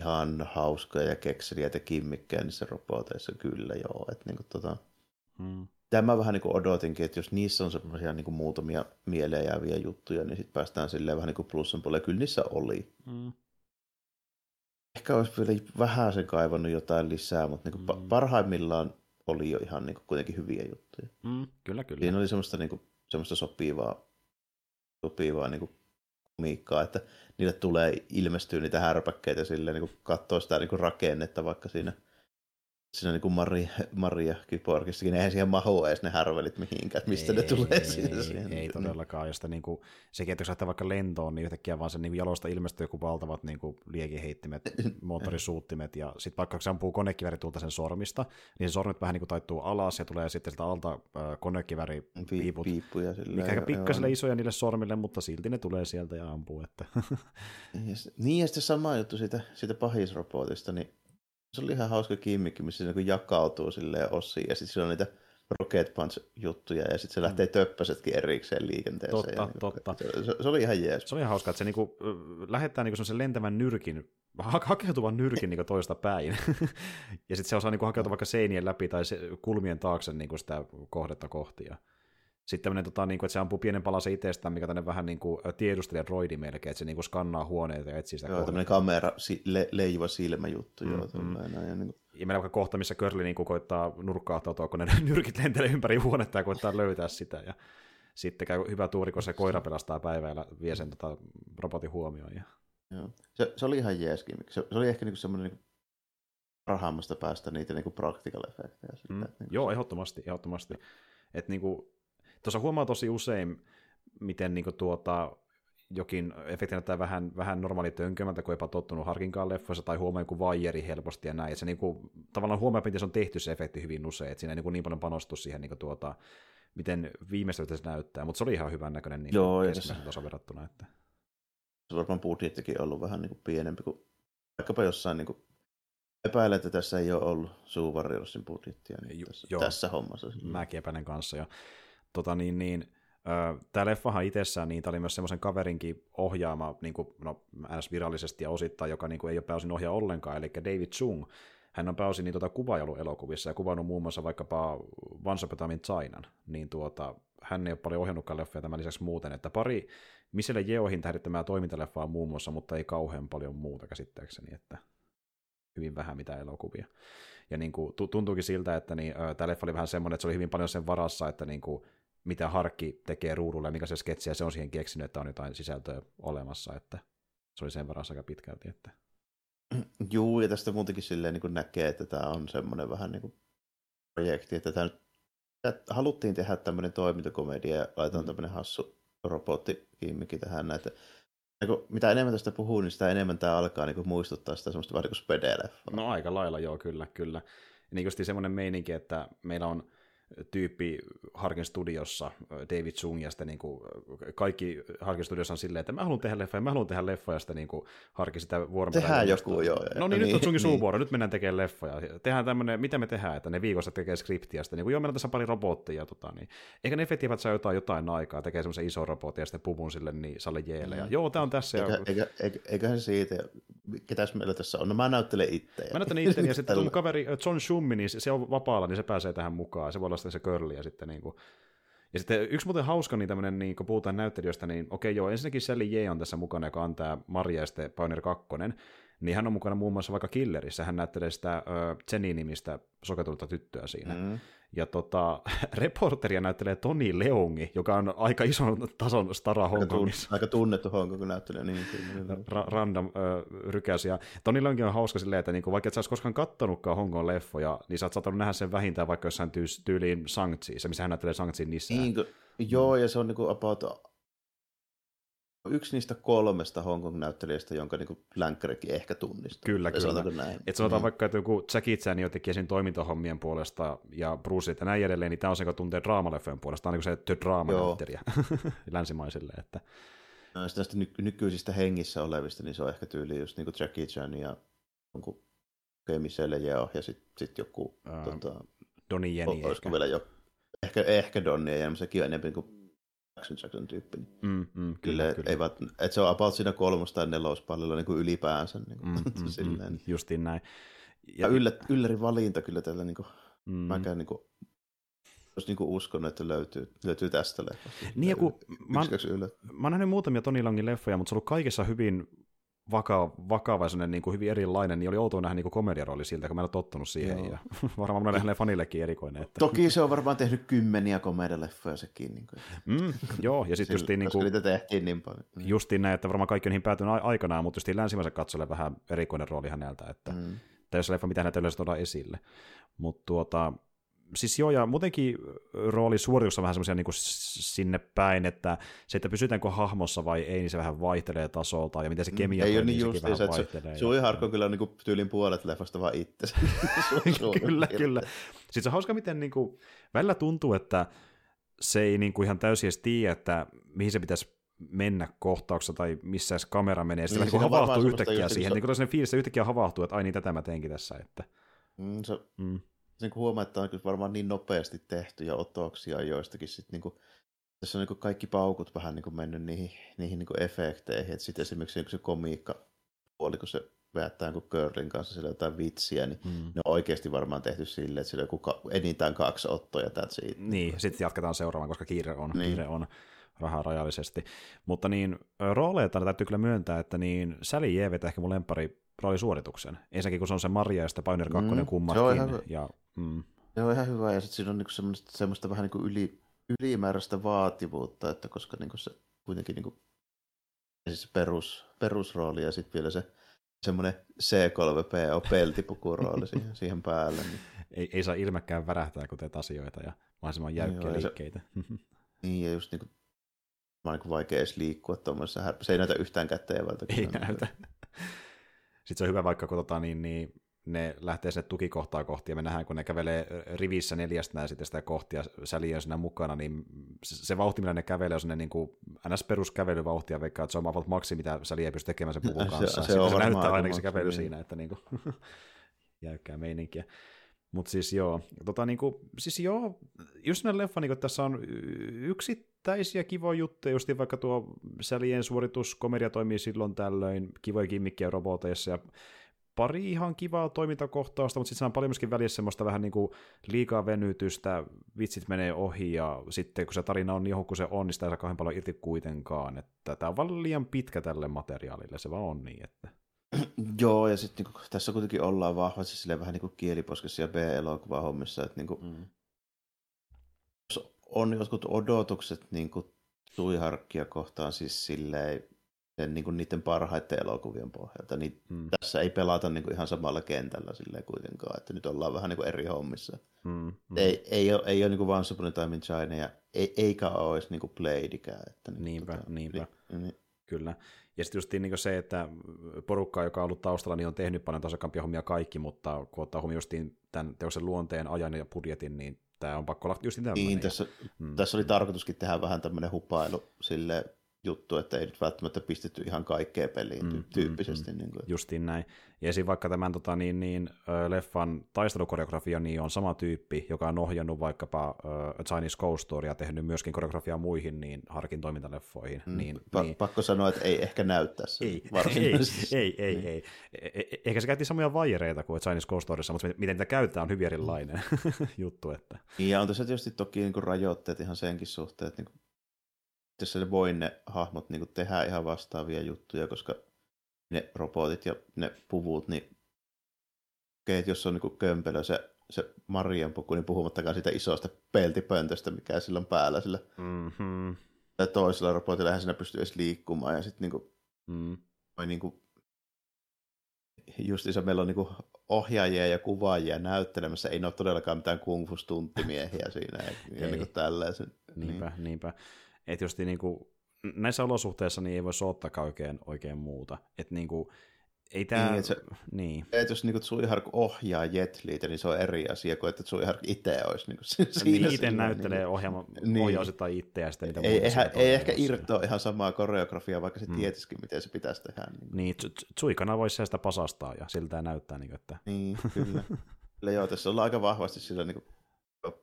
ihan hauskoja ja kekseliä ja kimmikkejä niissä roboteissa kyllä joo. Että niinku tota, hmm. Tämä vähän niin kuin odotinkin, että jos niissä on semmoisia niin muutamia mieleen jääviä juttuja, niin sitten päästään silleen vähän niin kuin plussan puolelle. Kyllä niissä oli. Hmm. Ehkä olisi vielä vähän sen kaivannut jotain lisää, mutta niin kuin hmm. parhaimmillaan oli jo ihan niin kuin, kuitenkin hyviä juttuja. Mm, kyllä, kyllä. Siinä oli semmoista, niin kuin, semmoista sopivaa, sopivaa niin kuin, komiikkaa, että niille tulee ilmestyä niitä härpäkkeitä silleen, niin kuin katsoo sitä niin kuin rakennetta vaikka siinä – siinä niin kuin Maria, Maria Kyborgissakin, eihän siihen mahu edes ne härvelit mihinkään, mistä ei, ne tulee ei, siihen. Ei, siihen. ei todellakaan, josta niin kuin, sekin, että jos lähtee vaikka lentoon, niin yhtäkkiä vaan sen niin jalosta ilmestyy joku valtavat niin kuin liekiheittimet, (laughs) moottorisuuttimet, ja sitten vaikka se ampuu konekiväritulta sen sormista, niin se sormet vähän niin kuin taittuu alas, ja tulee sitten sitä alta äh, konekiväri piiput, piippuja mikä aika pikkaiselle isoja niille sormille, mutta silti ne tulee sieltä ja ampuu. Että. (laughs) niin, ja sitten sama juttu siitä, siitä pahisrobotista, niin se oli ihan hauska kimmikki, missä se niin jakautuu silleen osiin, ja sitten siellä on niitä Rocket Punch-juttuja, ja sitten se lähtee mm. töppösetkin erikseen liikenteeseen. Totta, niin totta. Se, se, oli ihan jees. Se oli ihan hauska, että se niinku, lähettää niinku sen lentävän nyrkin, ha- hakeutuvan nyrkin niinku toista päin, (laughs) ja sitten se osaa niinku hakeutua vaikka seinien läpi tai se, kulmien taakse niinku sitä kohdetta kohti. Ja sitten tämmöinen, tota, niin kuin, että se ampuu pienen palasen itsestään, mikä tänne vähän niin kuin tiedustelija droidi melkein, että se niin kuin skannaa huoneita ja etsii sitä Joo, tämmöinen kamera, si, le, leijuva silmäjuttu. Mm, joo, mm. Ja, niin kuin... ja meillä vaikka kohta, missä Körli niin koittaa nurkkaahtautua, kun ne (laughs) nyrkit lentelee ympäri huonetta ja koittaa löytää sitä. Ja sitten käy hyvä tuuri, kun se koira pelastaa päivää ja vie sen tota, robotin huomioon. Ja... Joo. Se, se, oli ihan jeeskin. Se, se oli ehkä niin semmoinen niin päästä niitä niin practical effektejä. Mm. Niin Joo, ehdottomasti. ehdottomasti. Että niin kuin, Tuossa huomaa tosi usein, miten niin kuin, tuota, jokin efekti näyttää vähän, vähän normaali tönkömältä, kun eipä tottunut harkinkaan leffoissa, tai huomaa joku vaijeri helposti ja näin. Et se niin kuin, tavallaan huomaa, miten se on tehty se efekti hyvin usein, että siinä ei niin, kuin, niin paljon panostu siihen, niin kuin, tuota, miten viimeistä se näyttää, mutta se oli ihan hyvän näköinen niin Joo, keskimmäisen tason verrattuna. Että... Se varmaan budjettikin ollut vähän niin kuin pienempi kuin vaikkapa jossain niin kuin Epäilen, että tässä ei ole ollut suuvarjolsin budjettia niin tässä, Joo, tässä hommassa. Mäkin epäilen kanssa. Ja tota niin, niin, Tämä leffahan itsessään, niin tämä oli myös semmoisen kaverinkin ohjaama, niin kuin, no, virallisesti ja osittain, joka niin kuin, ei ole pääosin ohjaa ollenkaan, eli David Chung. Hän on pääosin niin, tuota, kuvailuelokuvissa ja kuvannut muun muassa vaikkapa Once Upon Chinan, niin tuota, hän ei ole paljon ohjannutkaan leffoja tämän lisäksi muuten, että pari Michelle Jeohin tähdittämää toimintaleffaa muun muassa, mutta ei kauhean paljon muuta käsittääkseni, että hyvin vähän mitä elokuvia. Ja niin kuin, tuntuukin siltä, että niin, tämä leffa oli vähän semmoinen, että se oli hyvin paljon sen varassa, että niin kuin, mitä Harkki tekee ruudulle ja mikä se sketsi, ja se on siihen keksinyt, että on jotain sisältöä olemassa, että se oli sen varassa aika pitkälti. Että... Juu, ja tästä muutenkin silleen niin näkee, että tämä on semmoinen vähän niin kuin projekti, että tämä nyt haluttiin tehdä tämmöinen toimintakomedia ja laitetaan mm. tämmöinen hassu robottikimmikki tähän näitä. Mitä enemmän tästä puhuu, niin sitä enemmän tämä alkaa niin muistuttaa sitä semmoista vähän niin kuin No aika lailla joo, kyllä, kyllä. Ja niin semmoinen meininki, että meillä on tyyppi Harkin studiossa, David Chung, ja sitten niin kuin kaikki Harkin studiossa on silleen, että mä haluan tehdä leffa, ja mä haluan tehdä leffa, ja sitten niin kuin Harkin sitä vuoron Tehdään joku, joo. No niin, niin, nyt on Chungin niin. suuvuoro, nyt mennään tekemään leffoja. Tehdään tämmöinen, mitä me tehdään, että ne viikossa tekee skriptiä, ja sitten niin kuin, joo, meillä on tässä pari robottia, tota, niin. eikä ne efektiivät saa jotain, jotain aikaa, tekee semmoisen iso robotin, ja sitten puvun sille, niin salle jeelle, ja mm. joo, tämä on tässä. Eikä, ja... eikä, eikä, eiköhän se siitä, ketäs meillä tässä on, no mä näyttelen itse. Mä näyttelen itse, ja sitten mun kaveri John Schummi, niin se on vapaalla, niin se pääsee tähän mukaan, se voi olla sitten se curly, ja sitten niin kuin, ja sitten yksi muuten hauska, niin tämmöinen, niin kun puhutaan näyttelijöistä, niin okei joo, ensinnäkin Sally J on tässä mukana, joka on tämä Maria ja sitten Pioneer 2, niin hän on mukana muun muassa vaikka Killerissä, hän näyttelee sitä Jenny-nimistä soketunutta tyttöä siinä. Mm. Ja tota, (laughs) reporteria näyttelee Toni Leongi, joka on aika ison tason stara Hongkongissa. Aika tunnettu Hongkongin näyttelijä, niin Ra- random rykäs. Ja Toni Leongi on hauska silleen, että niinku, vaikka et sä olisi koskaan kattonutkaan Hongkong leffoja, niin sä oot saattanut nähdä sen vähintään vaikka jossain tyyliin Shang-Chi, se missä hän näyttelee Shang-Chi niissä. Niin, joo, ja se on niinku about yksi niistä kolmesta Hongkong-näyttelijästä, jonka niin länkkärikin ehkä tunnistaa. Kyllä, kyllä. Näin. Et sanotaan mm. vaikka, että joku Jackie Chan jo teki sen toimintahommien puolesta ja Bruce ja näin edelleen, niin tämä on se, joka tuntee draamaleffojen puolesta. On niin se The Drama-näyttelijä (laughs) länsimaisille. Että... No, näistä ny- nykyisistä hengissä olevista, niin se on ehkä tyyli just niin kuin Jackie Chan ja jonkun Michelle Yeoh ja sitten sit joku... Uh, tuota, Donnie Yen. Olisiko vielä jo... Ehkä, ehkä Donnie mutta sekin on enemmän kuin Jackson Jackson tyyppi. Niin mm, mm, kyllä, kyllä. Ei vaan, että se on about siinä kolmos- tai nelospallilla niin kuin ylipäänsä. Niin kuin, mm, mm, silleen. Mm, justiin näin. Ja, ja yllä, ylläri valinta kyllä tällä, niin kuin, mm. mäkään niin kuin, jos niin uskon, että löytyy, löytyy tästä leffasta. Niin, kun, mä, oon, mä oon nähnyt muutamia Toni Longin leffoja, mutta se on ollut kaikessa hyvin vakava, vakava ja niin kuin hyvin erilainen, niin oli outoa nähdä niin kuin komediarooli siltä, kun mä en ole tottunut siihen. Joo. Ja (laughs) varmaan monelle hänelle fanillekin erikoinen. Että... Toki se on varmaan tehnyt kymmeniä komedialeffoja sekin. Niin kuin. Mm, joo, ja sitten justiin... Niin kuin, niitä tehtiin niin paljon. Justiin näin, että varmaan kaikki on niihin päätynyt aikanaan, mutta justiin länsimäisen katsolle vähän erikoinen rooli häneltä. Että, mm. Jos leffa, mitä häneltä yleensä tuodaan esille. Mutta tuota, siis joo, ja muutenkin rooli suorituksessa on vähän semmoisia niin sinne päin, että se, että pysytäänkö hahmossa vai ei, niin se vähän vaihtelee tasolta, ja miten se mm, kemia ei ole niin just vähän se, vaihtelee. Sui Harko kyllä on niin kuin tyylin puolet leffasta vaan itse. (laughs) (laughs) kyllä, kyllä. Sitten se on hauska, miten niin kuin, välillä tuntuu, että se ei niin kuin ihan täysin edes tiedä, että mihin se pitäisi mennä kohtauksessa tai missä se kamera menee, sitten niin, niin havahtuu yhtäkkiä siihen, niin kuin se fiilis, yhtäkkiä havahtuu, että ai niin, tätä mä teenkin tässä. Että... Mm, se, mm niin kuin huomaa, että on varmaan niin nopeasti tehty ja otoksia joistakin sitten niin kuin, tässä on niin kuin kaikki paukut vähän niin kuin mennyt niihin, niihin niin kuin efekteihin, että sitten esimerkiksi niin se komiikka puoli, kun se vettää kuin Curlin kanssa sillä jotain vitsiä, niin mm. ne on oikeasti varmaan tehty silleen, että sillä on joku enintään kaksi ottoja that's it. Niin, sitten jatketaan seuraavaan, koska kiire on, niin. kiire on rahaa rajallisesti. Mutta niin, rooleita täytyy kyllä myöntää, että niin Sally Jeevet ehkä mun lempari roolisuorituksen. Ensinnäkin kun se on se Maria ja sitten Pioneer 2 mm, kummatkin. Se on ihan, ja, mm. se on ihan hyvä, ja sitten siinä on niinku semmoista, semmoista vähän niinku yli, ylimääräistä vaativuutta, että koska niinku se kuitenkin niinku, siis perus, perusrooli ja sitten vielä se semmoinen C3PO peltipukurooli (laughs) siihen, siihen päälle. Niin. Ei, ei saa ilmekään värähtää, kun teet asioita ja mahdollisimman jäykkiä niin, liikkeitä. Se, (laughs) niin, ja just niinku, mä on niin vaikea edes liikkua tuommoisessa, se ei näytä yhtään kätteevältä. Ei näytä. Sitten se on hyvä vaikka, kun tota, niin, niin, ne lähtee sinne tukikohtaa kohti, ja me nähdään, kun ne kävelee rivissä neljästä sitten sitä kohtia säliö siinä mukana, niin se, vauhti, millä ne kävelee, on niin kuin ns. peruskävelyvauhtia, vaikka että se on about maksi, mitä säliö ei pysty tekemään sen puvun kanssa. Se, se, on se näyttää ainakin se kävely niin. siinä, että niin kuin, (laughs) jäykkää meininkiä. Mutta siis joo, tota niinku, siis joo, just näin leffa, niinku, tässä on yksittäisiä kivoja juttuja, just vaikka tuo Sälien suoritus, komedia toimii silloin tällöin, kivoja kimmikkejä roboteissa ja pari ihan kivaa toimintakohtausta, mutta sitten on paljon myöskin välissä semmoista vähän niin kuin liikaa venytystä, vitsit menee ohi ja sitten kun se tarina on niin kun se on, niin sitä ei saa kauhean paljon irti kuitenkaan, että tämä on vaan liian pitkä tälle materiaalille, se vaan on niin, että (clears throat) Joo, ja sitten niinku, tässä kuitenkin ollaan vahvasti sille vähän niin kuin kieliposkessa ja B-elokuva hommissa, että niinku, mm. On jotkut odotukset niin kuin Tuiharkkia kohtaan siis silleen, sen, niin kuin niiden parhaiten elokuvien pohjalta, niin mm. tässä ei pelata niin kuin ihan samalla kentällä silleen kuitenkaan, että nyt ollaan vähän niin kuin eri hommissa. Mm, mm. Ei, ei ole, ei ole niin kuin Once Upon a Time in China, ja ei, eikä ole edes niin kuin Bladeikään. Että, niin, niinpä, tota, niinpä. Niin, niin, Kyllä. Ja sitten just niin se, että porukka, joka on ollut taustalla, niin on tehnyt paljon tasakampia hommia kaikki, mutta kun ottaa huomioon tämän teoksen luonteen, ajan ja budjetin, niin tämä on pakko olla just. Niin, tässä, mm. tässä oli tarkoituskin tehdä vähän tämmöinen hupailu sille juttu, että ei nyt välttämättä pistetty ihan kaikkea peliin mm, tyyppisesti. Mm, mm. Niin kuin. Justiin näin. Ja esim. vaikka tämän tota, niin, niin, leffan taistelukoreografia niin on sama tyyppi, joka on ohjannut vaikkapa uh, Chinese Ghost Story ja tehnyt myöskin koreografiaa muihin niin harkin toimintaleffoihin. Mm, niin, pa- niin, pakko sanoa, että ei ehkä näy tässä ei, ei, ei, ei, ei. E- e- ehkä se käytti samoja vaijereita kuin Chinese Ghost Storyssa, mutta miten niitä käytetään on hyvin erilainen (laughs) juttu. Että. Niin, ja on tässä tietysti toki niin kuin rajoitteet ihan senkin suhteen, että niin ne voi ne hahmot niin kuin tehdä ihan vastaavia juttuja, koska ne robotit ja ne puvut, niin okei, että jos on niin kuin kömpelö se, se Marian puku, niin puhumattakaan siitä isosta peltipöntöstä, mikä sillä on päällä sillä mm-hmm. toisella robotilla eihän siinä pysty edes liikkumaan, ja sitten niin kuin, mm. niin kuin, justiinsa meillä on niin kuin ohjaajia ja kuvaajia näyttelemässä, ei ne ole todellakaan mitään kung fu stunttimiehiä siinä, ja, ja niin kuin tällaisen. Niinpä, niin. niinpä. Että just niin kuin, näissä olosuhteissa niin ei voi soottaa oikein, oikein muuta. Että niin kuin, ei tämä... Niin, että se, niin. Et jos niin Tsuihark ohjaa Jetliitä, niin se on eri asia kuin että Tsuihark itse olisi niin kuin siinä. Niin, itse näyttelee niin, ohjaama, niin. ohjausittain itseä sitten niitä Ei, eihän, ei ehkä irtoa ihan samaa koreografiaa, vaikka se mm. tietisikin, miten se pitäisi tehdä. Niin, niin Tsuikana voisi sitä pasastaa ja siltä näyttää. Niin, että... niin kyllä. (laughs) kyllä joo, tässä ollaan aika vahvasti sillä niin kuin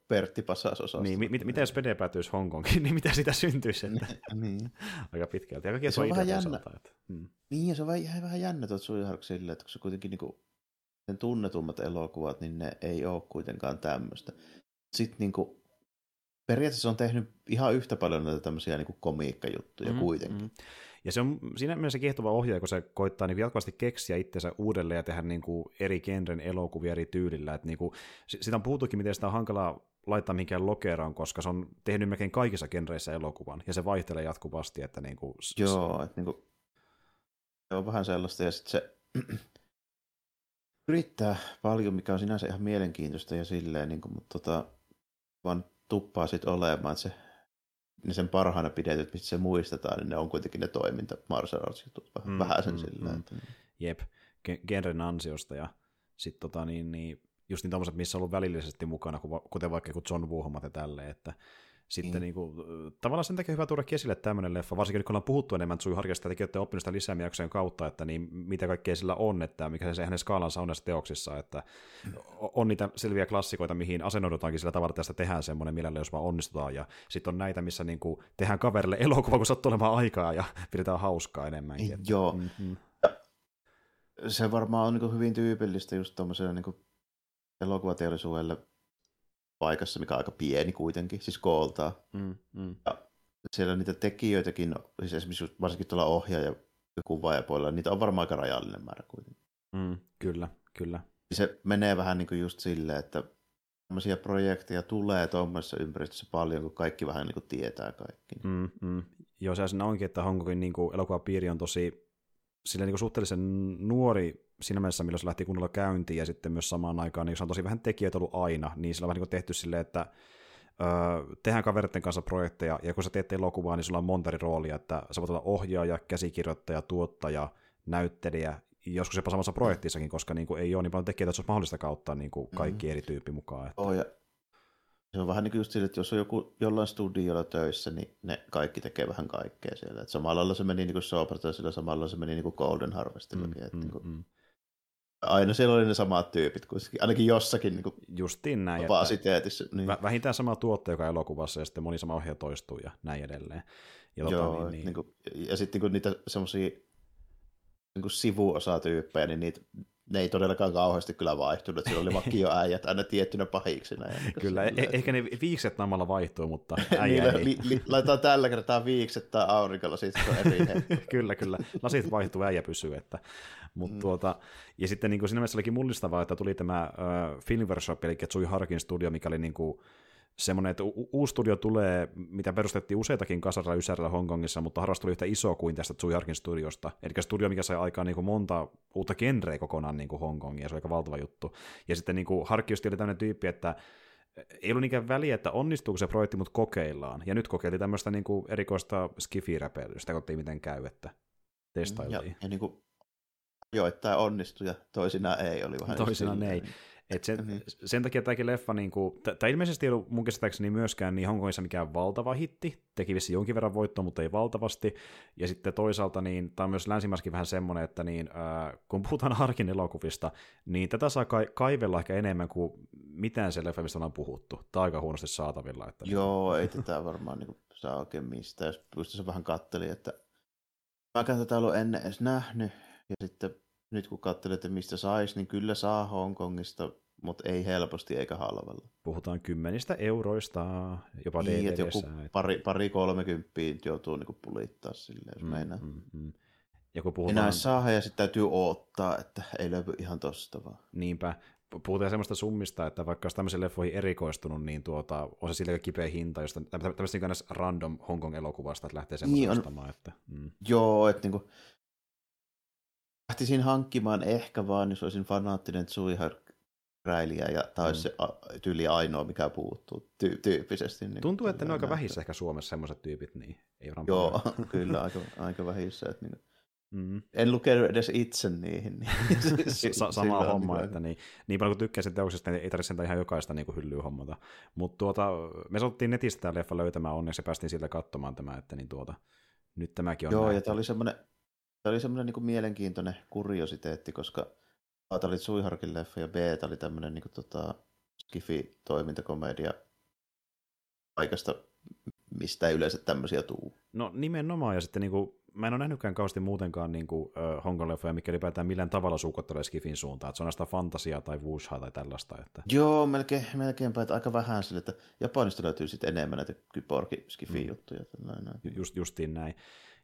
Pertti passas osasta. Niin, mit, miten jos Pede päätyisi Hongkongiin, (laughs) niin mitä sitä syntyisi? Että... niin. Aika pitkälti. Ja se on vähän jännä. Että... Hmm. Niin, ja se on vähän, vähän jännä tuot Suihark sille, että kun se kuitenkin niin kuin, sen tunnetummat elokuvat, niin ne ei ole kuitenkaan tämmöistä. Sitten niin kuin, periaatteessa on tehnyt ihan yhtä paljon näitä tämmöisiä niin komiikkajuttuja mm, kuitenkin. Mm. Ja se on siinä mielessä kiehtova ohjaaja, kun se koittaa niin jatkuvasti keksiä itsensä uudelleen ja tehdä niin kuin eri genren elokuvia eri tyylillä. Et niin kuin, sitä on puhuttukin, miten sitä on hankalaa laittaa minkään lokeraan, koska se on tehnyt melkein kaikissa genreissä elokuvan, ja se vaihtelee jatkuvasti. Että niin kuin, Joo, että niin kuin, se on vähän sellaista, ja sitten se (clears throat) yrittää paljon, mikä on sinänsä ihan mielenkiintoista ja silleen, niin kuin, mutta tota, vaan tuppaa sitten olemaan, että se ne sen parhaana pidetyt, mistä se muistetaan, niin ne on kuitenkin ne toiminta martial arts jutut vähän, mm, vähän sen mm, sillä. Mm. Että... Jep, genren ansiosta ja sitten tota niin, niin just niin tommoset, missä on ollut välillisesti mukana, kuten vaikka joku John Woo ja tälleen, että sitten mm. niin kuin, tavallaan sen takia hyvä tuoda esille tämmöinen leffa, varsinkin kun ollaan puhuttu enemmän Tsui Harkista, että olette oppinut sitä lisämiaksojen kautta, että niin, mitä kaikkea sillä on, että mikä se hänen skaalansa on näissä teoksissa, että on niitä selviä klassikoita, mihin asennoidutaankin sillä tavalla, että tästä tehdään semmoinen mielellä, jos vaan onnistutaan, ja sitten on näitä, missä niin kuin, tehdään kaverille elokuva, kun sattuu olemaan aikaa, ja (laughs) pidetään hauskaa enemmänkin. Että, Joo. Mm-hmm. Se varmaan on niin hyvin tyypillistä just tuommoiselle niin elokuvateollisuudelle, paikassa, mikä on aika pieni kuitenkin, siis kooltaa. Mm, mm. Ja siellä niitä tekijöitäkin, siis esimerkiksi varsinkin tuolla ohjaaja ja kuvaajapuolella, niitä on varmaan aika rajallinen määrä kuitenkin. Mm, kyllä, kyllä. Se menee vähän niin kuin just silleen, että tämmöisiä projekteja tulee tuommoisessa ympäristössä paljon, kun kaikki vähän niin kuin tietää kaikki. Mm, mm. Joo, se onkin, että Hongkongin niin elokuvapiiri on tosi sillä niin kuin suhteellisen nuori siinä mielessä, milloin se lähti kunnolla käyntiin, ja sitten myös samaan aikaan, niin se on tosi vähän tekijöitä ollut aina, niin sillä on vähän niin tehty silleen, että öö, tehdään kaveritten kanssa projekteja, ja kun sä teet elokuvaa, niin sulla on monta eri roolia, että sä voit olla ohjaaja, käsikirjoittaja, tuottaja, näyttelijä, joskus jopa samassa projektissakin, koska niin kuin ei ole niin paljon tekijöitä, että se olisi mahdollista kautta niin kuin kaikki mm. eri tyyppi mukaan. Että... Oh, ja se on vähän niin kuin just sille, että jos on joku jollain studiolla töissä, niin ne kaikki tekee vähän kaikkea siellä. Et samalla lailla se meni niin kuin Sopratasilla, samalla se meni niin kuin Golden Harvestillakin. Mm, mm, niin kuin... mm aina siellä oli ne samat tyypit, kuitenkin, ainakin jossakin niin kuin Justiin näin. Kapasiteetissa. Niin. Vähintään sama tuottaja joka elokuvassa ja sitten moni sama ohjaaja toistuu ja näin edelleen. Ja, tota, Joo, niin, niin. Niin kuin, ja sitten niin niitä semmoisia niin sivuosatyyppejä, niin niitä ne ei todellakaan kauheasti kyllä vaihtunut. Siellä oli vakioäijät aina tiettynä pahiksina. Niin kyllä, e- ehkä ne viikset namalla vaihtuu, mutta (laughs) äijä ei. Li, li, laitetaan tällä kertaa viikset tai aurinkolasit, se on eri (laughs) Kyllä, kyllä. Lasit vaihtuu, äijä pysyy. Että. Mut mm. tuota, ja sitten niin kuin siinä mielessä olikin mullistavaa, että tuli tämä uh, Film Workshop, eli Tsui Harkin studio, mikä oli niin kuin, semmoinen, että u- uusi studio tulee, mitä perustettiin useitakin kasarilla Ysärillä Hongkongissa, mutta harras tuli yhtä iso kuin tästä Tsujarkin studiosta. Eli studio, mikä sai aikaan niin kuin monta uutta genreä kokonaan niin kuin Hongkongia, se on aika valtava juttu. Ja sitten niin kuin Harkki oli tämmöinen tyyppi, että ei ollut niinkään väliä, että onnistuuko se projekti, mutta kokeillaan. Ja nyt kokeiltiin tämmöistä niin kuin erikoista skifi-räpeilystä, katsotiin miten käy, että testailtiin. Ja, ja niin kuin, joo, että tämä onnistui ja toisinaan ei, oli vähän Toisinaan ei. Et sen, mm-hmm. sen takia tämäkin leffa, niin kuin, tämä ilmeisesti ei ollut mun käsittääkseni myöskään niin Hongkongissa mikään valtava hitti, teki vissi jonkin verran voittoa, mutta ei valtavasti, ja sitten toisaalta niin, tämä on myös länsimäskin vähän semmoinen, että niin, äh, kun puhutaan (laughs) Harkin elokuvista, niin tätä saa ka- kaivella ehkä enemmän kuin mitään se leffa, mistä ollaan puhuttu, tai aika huonosti saatavilla. Että Joo, ei tätä varmaan niin kuin, saa oikein mistään, jos se vähän katteli, että mä tätä ollut ennen edes nähnyt, ja sitten nyt kun katselet, että mistä saisi, niin kyllä saa Hongkongista, mutta ei helposti eikä halvalla. Puhutaan kymmenistä euroista, jopa niin, että joku pari, pari kolmekymppiä joutuu niinku pulittaa sille, jos mm, meinaa. Mm, mm. Ja kun puhutaan... Enää saa ja sitten täytyy odottaa, että ei löydy ihan tosta vaan. Niinpä. Puhutaan semmoista summista, että vaikka olisi tämmöisen leffoihin erikoistunut, niin tuota, on se sillä kipeä hinta, josta tämmöistä niin random Hongkong-elokuvasta, että lähtee semmoista niin ostamaan. Että, mm. Joo, että niinku, lähtisin hankkimaan ehkä vaan, jos olisin fanaattinen Tsuihar räiliä ja tämä olisi mm. se tyyli ainoa, mikä puuttuu tyy- tyyppisesti. Niin Tuntuu, että ne on aika vähissä ehkä Suomessa semmoiset tyypit, niin ei Joo, (laughs) kyllä, aika, (laughs) aika vähissä. Että niin, mm. En lukenut edes itse niihin. Niin, (laughs) Sa- sama homma, niin, että niin, niin paljon kuin tykkäsin teoksesta, niin ei tarvitse ihan jokaista niin hyllyä hommata. Mutta tuota, me saattiin netistä tämä leffa löytämään onneksi ja päästiin siltä katsomaan tämä, että niin tuota, nyt tämäkin on Joo, nähty. ja tämä oli semmoinen Tämä oli semmoinen niin mielenkiintoinen kuriositeetti, koska A oli Suiharkin leffa ja B oli tämmöinen niin kuin, tota, skifi-toimintakomedia paikasta, mistä ei yleensä tämmöisiä tuu. No nimenomaan, ja sitten niin kuin, mä en ole nähnytkään kauheasti muutenkaan niin kuin, uh, Hongkong-leffoja, mikä ylipäätään millään tavalla suukottelee Skifin suuntaan. Että se on näistä fantasiaa tai wushhaa tai tällaista. Että... Joo, melkein, melkeinpä, että aika vähän sille, että Japanista löytyy sitten enemmän näitä kyborgi skifin juttuja. Mm. Just, justiin näin.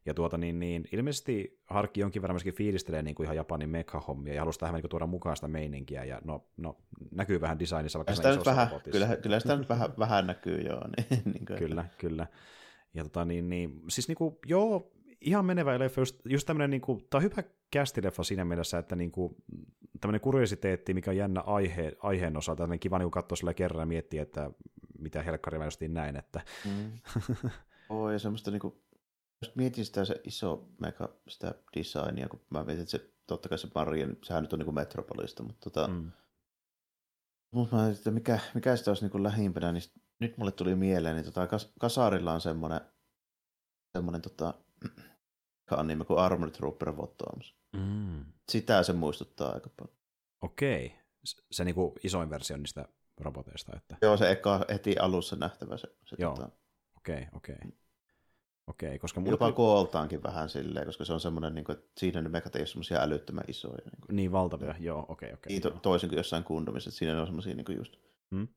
Ja tuota, niin, niin, ilmeisesti Harkki jonkin verran myöskin fiilistelee niin kuin ihan Japanin mekha-hommia ja halusi tähän niin tuoda mukaan sitä meininkiä. Ja no, no näkyy vähän designissa, vaikka sitä nyt vähän, kyllä, kyllä sitä nyt vähän, vähän näkyy, joo. Niin, (laughs) niin kuin, kyllä, että... kyllä. Ja tota, niin, niin, siis niin kuin, joo, ihan menevä leffa, just, just tämmöinen, niin kuin, tämä on hyvä kästileffa siinä mielessä, että niin kuin, tämmöinen kuriositeetti, mikä on jännä aihe, aiheen osalta, tämmöinen kiva niin katsoa sille kerran ja miettiä, että mitä helkkari mä näin, että... Mm. (laughs) Oi, ja semmoista niin kuin, jos mietin sitä se iso mega sitä designia, kun mä mietin, että se totta kai se Marien, sehän nyt on niin kuin Metropolista, mutta tota, mm. Mutta mä että mikä, mikä sitä olisi niin lähimpänä, niin nyt mulle tuli mieleen, niin tota, kas, Kasarilla on semmoinen, semmoinen tota, (clears throat) anime kuin Armored Trooper Votoms. Mm. Sitä se muistuttaa aika paljon. Okei. Se niinku isoin versio niistä roboteista. Että... Joo, se eka heti alussa nähtävä se. se Joo. Tota... Okei, okei. Okei, koska mulla Jopa kooltaankin vähän silleen, koska se on semmoinen, niin kuin, että siinä ne mekat ei ole semmoisia älyttömän isoja. Niin, kuin. niin valtavia, joo, okei, okei. Niin, to, toisin kuin jossain kundomissa, että siinä ne on semmoisia niin just hmm?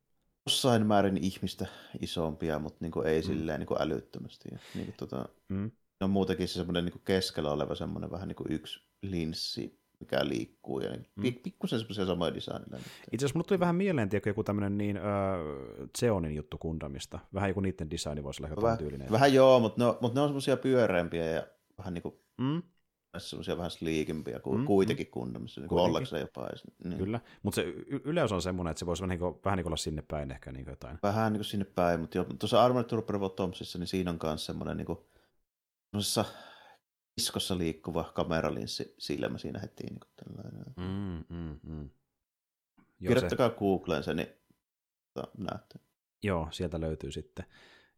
jossain määrin ihmistä isompia, mutta niin kuin ei hmm. silleen niin kuin älyttömästi. Ja, niin kuin, tota, hmm. on muutenkin se semmoinen niin kuin keskellä oleva semmoinen vähän niin kuin yksi linssi, mikä liikkuu, ja niin, mm. pikkusen semmoisia samoja designilla. Itse asiassa mulle tuli vähän mieleen, tiedätkö, joku tämmöinen niin, uh, Zeonin juttu Kundamista. Vähän joku niiden designi voisi olla vähän, tyylinen. Vähän joo, mutta ne, on, mutta ne on semmoisia pyöreämpiä ja vähän niin kuin, mm. semmoisia vähän sliikimpiä kuin mm, kuitenkin mm. Kundamissa, niin kuin ollakseen jopa. Niin. Kyllä, mutta se y- yleys on semmoinen, että se voisi vähän niin kuin, vähän niin kuin olla sinne päin ehkä niin jotain. Vähän niin kuin sinne päin, mutta tuossa Armored Trooper Tomsissa, niin siinä on myös semmoinen niin kuin, kiskossa liikkuva kameralinssi silmä siinä heti. Niin tällainen. Mm, mm, mm. Joo, Kirjoittakaa se... Googleen se, niin näette. Joo, sieltä löytyy sitten.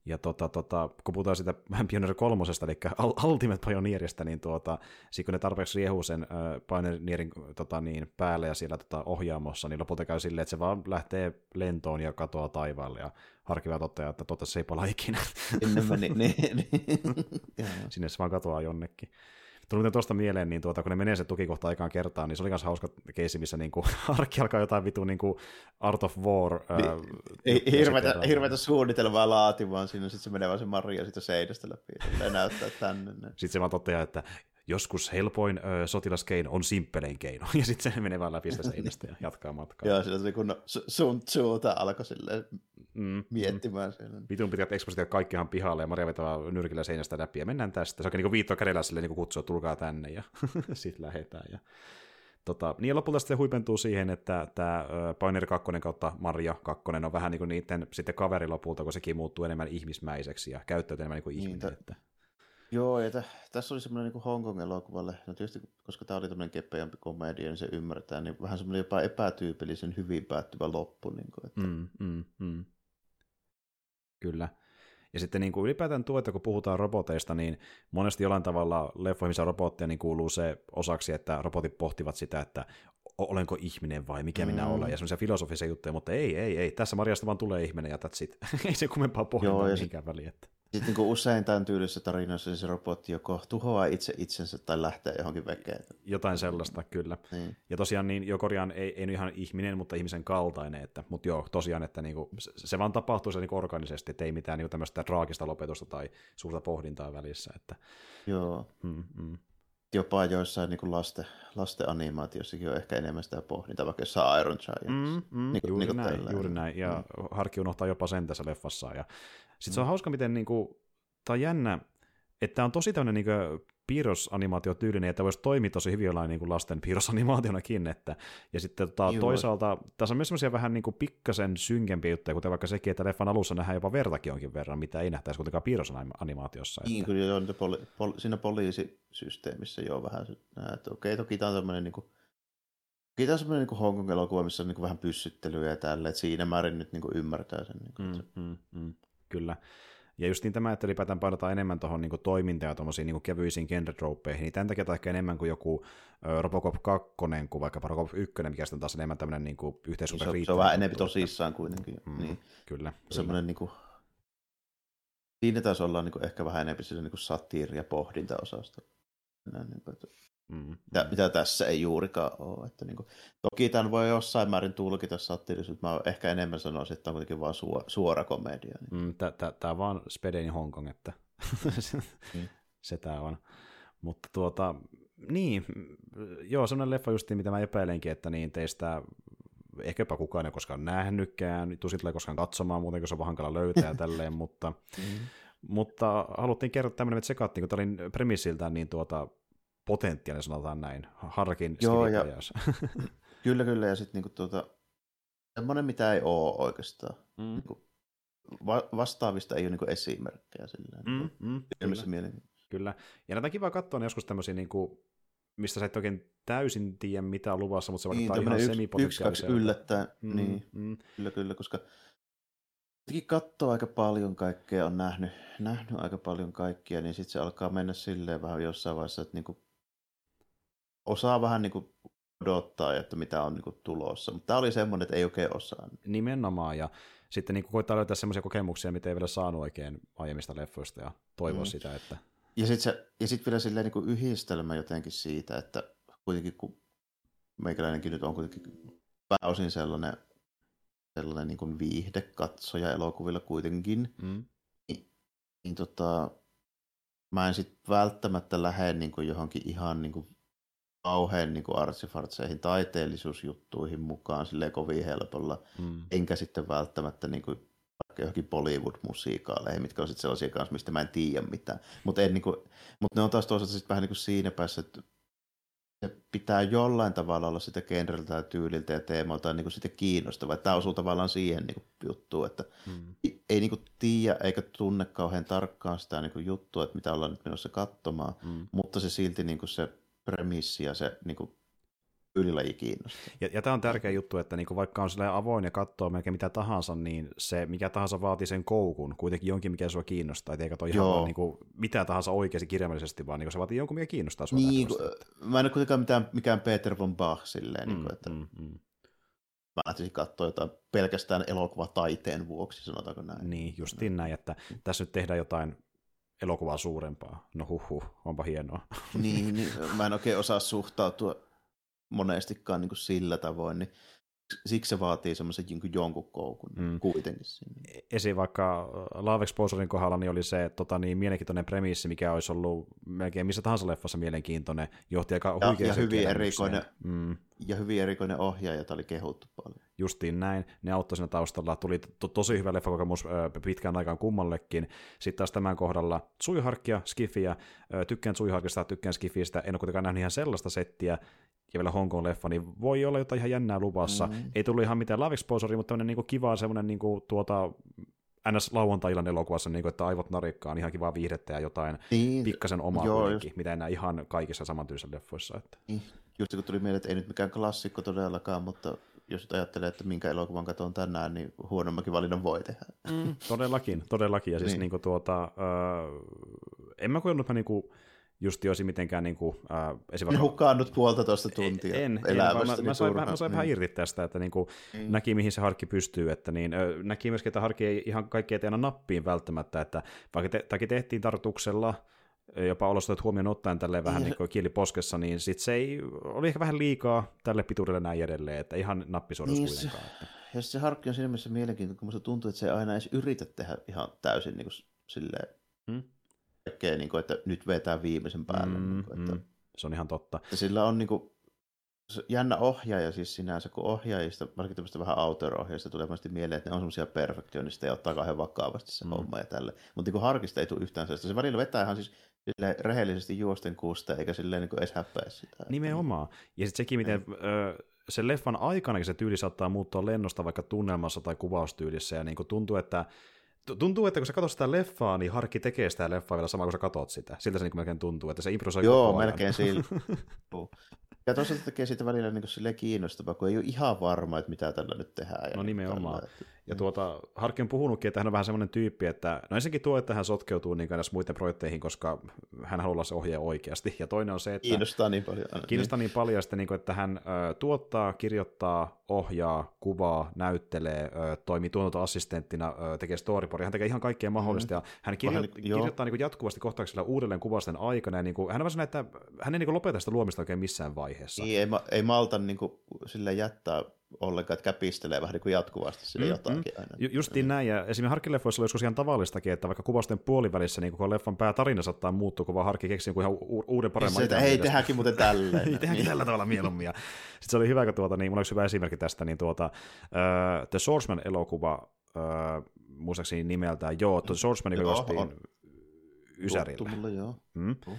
Ja tota, tota, kun puhutaan sitä Pioneer kolmosesta, eli Ultimate Pioneerista, niin tuota, sit kun ne tarpeeksi riehuu sen äh, Pioneerin tota, niin, päälle ja siellä tota, ohjaamossa, niin lopulta käy silleen, että se vaan lähtee lentoon ja katoaa taivaalle, ja harkiva toteaa, että totta se ei pala ikinä. Sinne meni, niin, niin. (laughs) Sinne se vaan katoaa jonnekin. Tuli tuosta mieleen, niin tuota, kun ne menee se tukikohta aikaan kertaan, niin se oli myös hauska keisi, missä (laughs) niin kuin, Arkki alkaa jotain vitu niin kuin Art of War. Ää, niin, hirveätä, hirveätä suunnitelmaa laatimaan siinä, sitten se menee vaan se Maria sitten seinästä läpi ja näyttää tänne. Sitten se vaan toteaa, että joskus helpoin ö, sotilaskeino on simppelein keino, (laughs) ja sitten se menee vaan läpi sitä (laughs) seinästä ja jatkaa matkaa. Joo, sillä tuli kun sun suuta alkoi silleen mm, miettimään mm. sen. Vitun pitkät ekspositiot kaikkihan pihalle, ja Maria vetää nyrkillä seinästä läpi, ja mennään tästä. Se onkin niin viittoa kädellä silleen niin kutsua, tulkaa tänne, ja (laughs) sitten lähdetään. Ja... Tota, niin ja lopulta sitten huipentuu siihen, että tämä Pioneer 2 kautta Maria 2 on vähän niin kuin niiden sitten kaveri lopulta, kun sekin muuttuu enemmän ihmismäiseksi ja käyttäytyy enemmän niin kuin ihminen. Niin, että... Joo, ja t- tässä oli semmoinen niin Hongkong elokuvalle, no tietysti koska tämä oli tämmöinen kepeämpi komedia, niin se ymmärtää, niin vähän semmoinen jopa epätyypillisen hyvin päättyvä loppu. Niin kuin, että... mm, mm, mm. Kyllä. Ja sitten niin kuin ylipäätään tuo, että kun puhutaan roboteista, niin monesti jollain tavalla leffoihin robotteja niin kuuluu se osaksi, että robotit pohtivat sitä, että olenko ihminen vai mikä mm. minä olen, ja semmoisia filosofisia juttuja, mutta ei, ei, ei, tässä Mariasta vaan tulee ihminen ja that's it. (laughs) ei se kummempaa pohdintaa mihinkään väliin. Että. Sitten niin usein tämän tyylisessä tarinassa niin se robotti joko tuhoaa itse itsensä tai lähtee johonkin vekeen. Jotain sellaista, kyllä. Niin. Ja tosiaan niin jo korjaan ei, ei ihan ihminen, mutta ihmisen kaltainen. Että, mutta joo, tosiaan, että niinku, se, se vaan tapahtuu se niinku organisesti, että ei mitään niinku tämmöistä traagista lopetusta tai suurta pohdintaa välissä. Että, joo. Mm, mm. Jopa joissain niin lasten, lasten animaatiossakin on ehkä enemmän sitä pohdintaa, vaikka jossain Iron Giants. Mm, mm, niin, juuri, niin näin, juuri näin, ja mm. Harki unohtaa jopa sen tässä leffassa. Ja sitten se on mm. hauska, miten niinku, tämä on jännä, että on tosi tämmöinen niinku piirrosanimaatio tyylinen, että voisi toimia tosi hyvin jollain niin kuin lasten piirrosanimaationakin. Että, ja sitten tota, toisaalta tässä on myös semmoisia vähän niin kuin pikkasen synkempiä juttuja, kuten vaikka sekin, että leffan alussa nähdään jopa vertakin jonkin verran, mitä ei nähtäisi kuitenkaan piirrosanimaatiossa. Niin, kyllä joo, poli, poli, siinä poliisisysteemissä jo vähän, että okei, toki tämä on tämmöinen niin kuin, Tämä on semmoinen niin Hongkong-elokuva, missä on niin vähän pyssyttelyä ja tällä, että siinä määrin nyt niin kuin ymmärtää sen. Niin kuin, mm, mm, mm, kyllä. Ja just niin tämä, että ylipäätään painotaan enemmän tuohon niin toimintaan ja tuommoisiin niin kevyisiin genre niin tämän takia ehkä enemmän kuin joku Robocop 2, kuin vaikka Robocop 1, mikä sitten taas enemmän tämmöinen niin yhteiskunta se, se on vähän enemmän tosissaan kuitenkin. Mm, niin. Kyllä. Semmoinen niin kuin siinä taisi olla niin kuin, ehkä vähän enemmän niin satiiri- ja pohdintaosasta. Niin kuin, että Mm. Mitä, mitä tässä ei juurikaan ole. Että niin kuin, toki tämän voi jossain määrin tulkita satiirisesti, mä ehkä enemmän sanoisin, että on kuitenkin vain suora, suora komedia. Niin. Mm, tämä on vaan Spedeni Hongkong, että mm. (laughs) se tämä on. Mutta tuota, niin, joo, sellainen leffa justiin, mitä mä epäilenkin, että niin teistä ehkäpä kukaan ei koskaan nähnytkään, tuskin tulee koskaan katsomaan, muuten kun se on hankala löytää ja (laughs) tälleen, mutta, mm. mutta haluttiin kertoa tämmöinen, että sekattiin, kun tämä oli premissiltään niin tuota, potentiaalinen, sanotaan näin, harkin Joo, ja, (laughs) kyllä, kyllä, ja sitten niinku tuota, semmoinen, mitä ei ole oikeastaan. Mm. Niinku, va- vastaavista ei ole niinku esimerkkejä sillä mm, mm, kyllä. kyllä. Ja näitä kiva katsoa joskus tämmöisiä, niinku, mistä sä et oikein täysin tiedä, mitä on luvassa, mutta se niin, vaikuttaa ihan semipotentiaaliselta. Yksi, kaksi yllättäen, mm, niin, mm. kyllä, kyllä, koska katsoo aika paljon kaikkea, on nähnyt, nähnyt aika paljon kaikkia, niin sitten se alkaa mennä silleen vähän jossain vaiheessa, että niinku osaa vähän niin kuin odottaa, että mitä on niin kuin tulossa. Mutta tämä oli semmoinen, että ei oikein osaa. Nimenomaan, ja sitten niin koittaa löytää semmoisia kokemuksia, mitä ei vielä saanut oikein aiemmista leffoista, ja toivoa mm. sitä, että... Ja sitten sit vielä silleen niin kuin yhdistelmä jotenkin siitä, että kuitenkin kun meikäläinenkin nyt on kuitenkin pääosin sellainen, sellainen niin kuin viihdekatsoja elokuvilla kuitenkin, mm. niin, niin tota, mä en sitten välttämättä lähde niin kuin johonkin ihan niin kuin kauhean niin artsifartseihin, taiteellisuusjuttuihin mukaan silleen kovin helpolla, mm. enkä sitten välttämättä niin kuin, vaikka johonkin Bollywood-musiikaaleihin, mitkä on sitten sellaisia kanssa, mistä mä en tiedä mitään. Mutta niin mut ne on taas toisaalta sitten vähän niin kuin siinä päässä, että se pitää jollain tavalla olla sitä genreltä ja tyyliltä ja teemalta niin kuin sitten kiinnostavaa. Tämä osuu tavallaan siihen niin kuin juttuun, että mm. ei niin kuin tiedä eikä tunne kauhean tarkkaan sitä niin kuin juttua, että mitä ollaan nyt menossa katsomaan, mm. mutta se silti niin kuin se premissi ja se niin kuin, ylilaji kiinnostaa. Ja, ja tämä on tärkeä juttu, että niin vaikka on avoin ja katsoo melkein mitä tahansa, niin se mikä tahansa vaatii sen koukun, kuitenkin jonkin, mikä sua kiinnostaa, eikä katso ihan vaan, niin kuin, mitä tahansa oikeasti kirjaimellisesti, vaan niin se vaatii jonkun, mikä kiinnostaa sua. Niin, mä en ole kuitenkaan mitään, mikään Peter von Bach silleen, niin mm, niin kuin, että mm, mm. mä lähtisin katsoa jotain pelkästään elokuvataiteen vuoksi, sanotaanko näin. Niin, justiin näin, että tässä nyt tehdään jotain elokuvaa suurempaa. No huhu, onpa hienoa. Niin, niin, mä en oikein osaa suhtautua monestikaan niin kuin sillä tavoin, niin siksi se vaatii semmoisen jonkun koukun mm. kuitenkin. Sinne. E-, Esim. vaikka Love Exposurein kohdalla niin oli se tota, niin mielenkiintoinen premissi, mikä olisi ollut melkein missä tahansa leffassa mielenkiintoinen, johti aika ja, ja hyvin erikoinen, mm. ja hyvin erikoinen ohjaaja, jota oli kehuttu paljon. Justiin näin, ne auttoi siinä taustalla, tuli to- tosi hyvä leffakokemus pitkään aikaan kummallekin. Sitten taas tämän kohdalla Suiharkkia, Skifiä, tykkään Suiharkista, tykkään Skifistä, en ole kuitenkaan nähnyt ihan sellaista settiä, ja vielä Hong Kong-leffa, niin voi olla jotain ihan jännää luvassa. Mm. Ei tullut ihan mitään exposure, mutta tämmöinen niin kiva semmoinen niin kuin, tuota, ns. lauantai-illan elokuvassa, niin kuin, että aivot narikkaan, ihan kivaa viihdettä ja jotain niin, pikkasen omaa joo, just... mitä enää ihan kaikissa samantyyisissä leffoissa. Että. Niin. Just kun tuli mieleen, että ei nyt mikään klassikko todellakaan, mutta jos nyt ajattelee, että minkä elokuvan katon tänään, niin huonommakin valinnan voi tehdä. Mm, todellakin, todellakin. Ja siis niin. niin kuin, tuota, äh, en mä koennut, että mä niin kuin, just olisi mitenkään niin kuin, äh, esimerkiksi... hukkaannut puolitoista tuntia en, en, mä, mä, mä, sain, mä sain vähän niin. irti tästä, että niin kuin, mm. näki mihin se harkki pystyy, että niin, näki myöskin, että harkki ei ihan kaikki ei nappiin välttämättä, että vaikka te, tehtiin tartuksella, jopa olosuhteet huomioon ottaen tälle vähän niin kuin kieli poskessa, niin sit se ei, oli ehkä vähän liikaa tälle pituudelle näin edelleen, että ihan nappisuoritus niin, kuitenkaan. Että. Jos se harkki on siinä mielessä mielenkiintoinen, kun se tuntuu, että se ei aina edes yritä tehdä ihan täysin niin kuin, silleen, hmm? Kaikkea, niin kuin, että nyt vetää viimeisen päälle. Mm, niin kuin, että, mm, se on ihan totta. Että sillä on niin kuin, jännä ohjaaja siis sinänsä, kun ohjaajista, varsinkin tämmöistä vähän autor-ohjaajista tulee varmasti mieleen, että ne on semmoisia perfektionisteja ja ottaa kauhean vakavasti se mm. homma ja tälle. Mutta niin harkista ei tule yhtään sellaista. Se välillä vetää ihan siis rehellisesti juosten kuusta, eikä silleen niin edes häppää sitä. Nimenomaan. Ja sitten sekin, miten ö, sen leffan aikana se tyyli saattaa muuttua lennosta vaikka tunnelmassa tai kuvaustyylissä, ja niin kuin tuntuu, että tuntuu, että kun sä katsot sitä leffaa, niin Harkki tekee sitä leffaa vielä samalla, kun sä katot sitä. Siltä se niin melkein tuntuu, että se improsoi Joo, melkein (laughs) sillä. ja toisaalta tekee siitä välillä niin kiinnostavaa, kun ei ole ihan varma, että mitä tällä nyt tehdään. No nimenomaan. Ja mm. tuota, Harkki on puhunutkin, että hän on vähän semmoinen tyyppi, että no ensinnäkin tuo, että hän sotkeutuu niin näissä muiden projekteihin, koska hän haluaa se ohjaaja oikeasti. Ja toinen on se, että... Kiinnostaa niin paljon. Kiinnostaa niin, niin paljon, että, niin kuin, että hän ö, tuottaa, kirjoittaa, ohjaa, kuvaa, näyttelee, ö, toimii tuotantoassistenttina, ö, tekee storyboardia, hän tekee ihan kaikkea mahdollista. Mm. Ja hän kirjo- hän, kirjoittaa niin kuin jatkuvasti kohtauksella uudelleen kuvausten aikana. Ja niin kuin, hän on että hän ei niin kuin lopeta sitä luomista oikein missään vaiheessa. Niin, ei, ei malta niin kuin, sille jättää ollenkaan, että käpistelee vähän niin kuin jatkuvasti sille mm, jotakin mm. aina. Ju- justiin mm. näin, ja esimerkiksi Harkkileffoissa oli joskus ihan tavallistakin, että vaikka kuvausten puolivälissä, niin kun leffan päätarina saattaa muuttua, kun vaan Harkki keksii ihan u- uuden paremman niin Se, hei, tehdäänkin muuten (laughs) tälleen. tehdäänkin niin. tällä tavalla mieluummin. Ja sitten se oli hyvä, kun tuota, niin mulla olisi hyvä esimerkki tästä, niin tuota, uh, The Swordsman-elokuva, uh, muistaakseni nimeltään, joo, The Swordsman, joka Ysärillä. Mulle, joo. Mm. Uh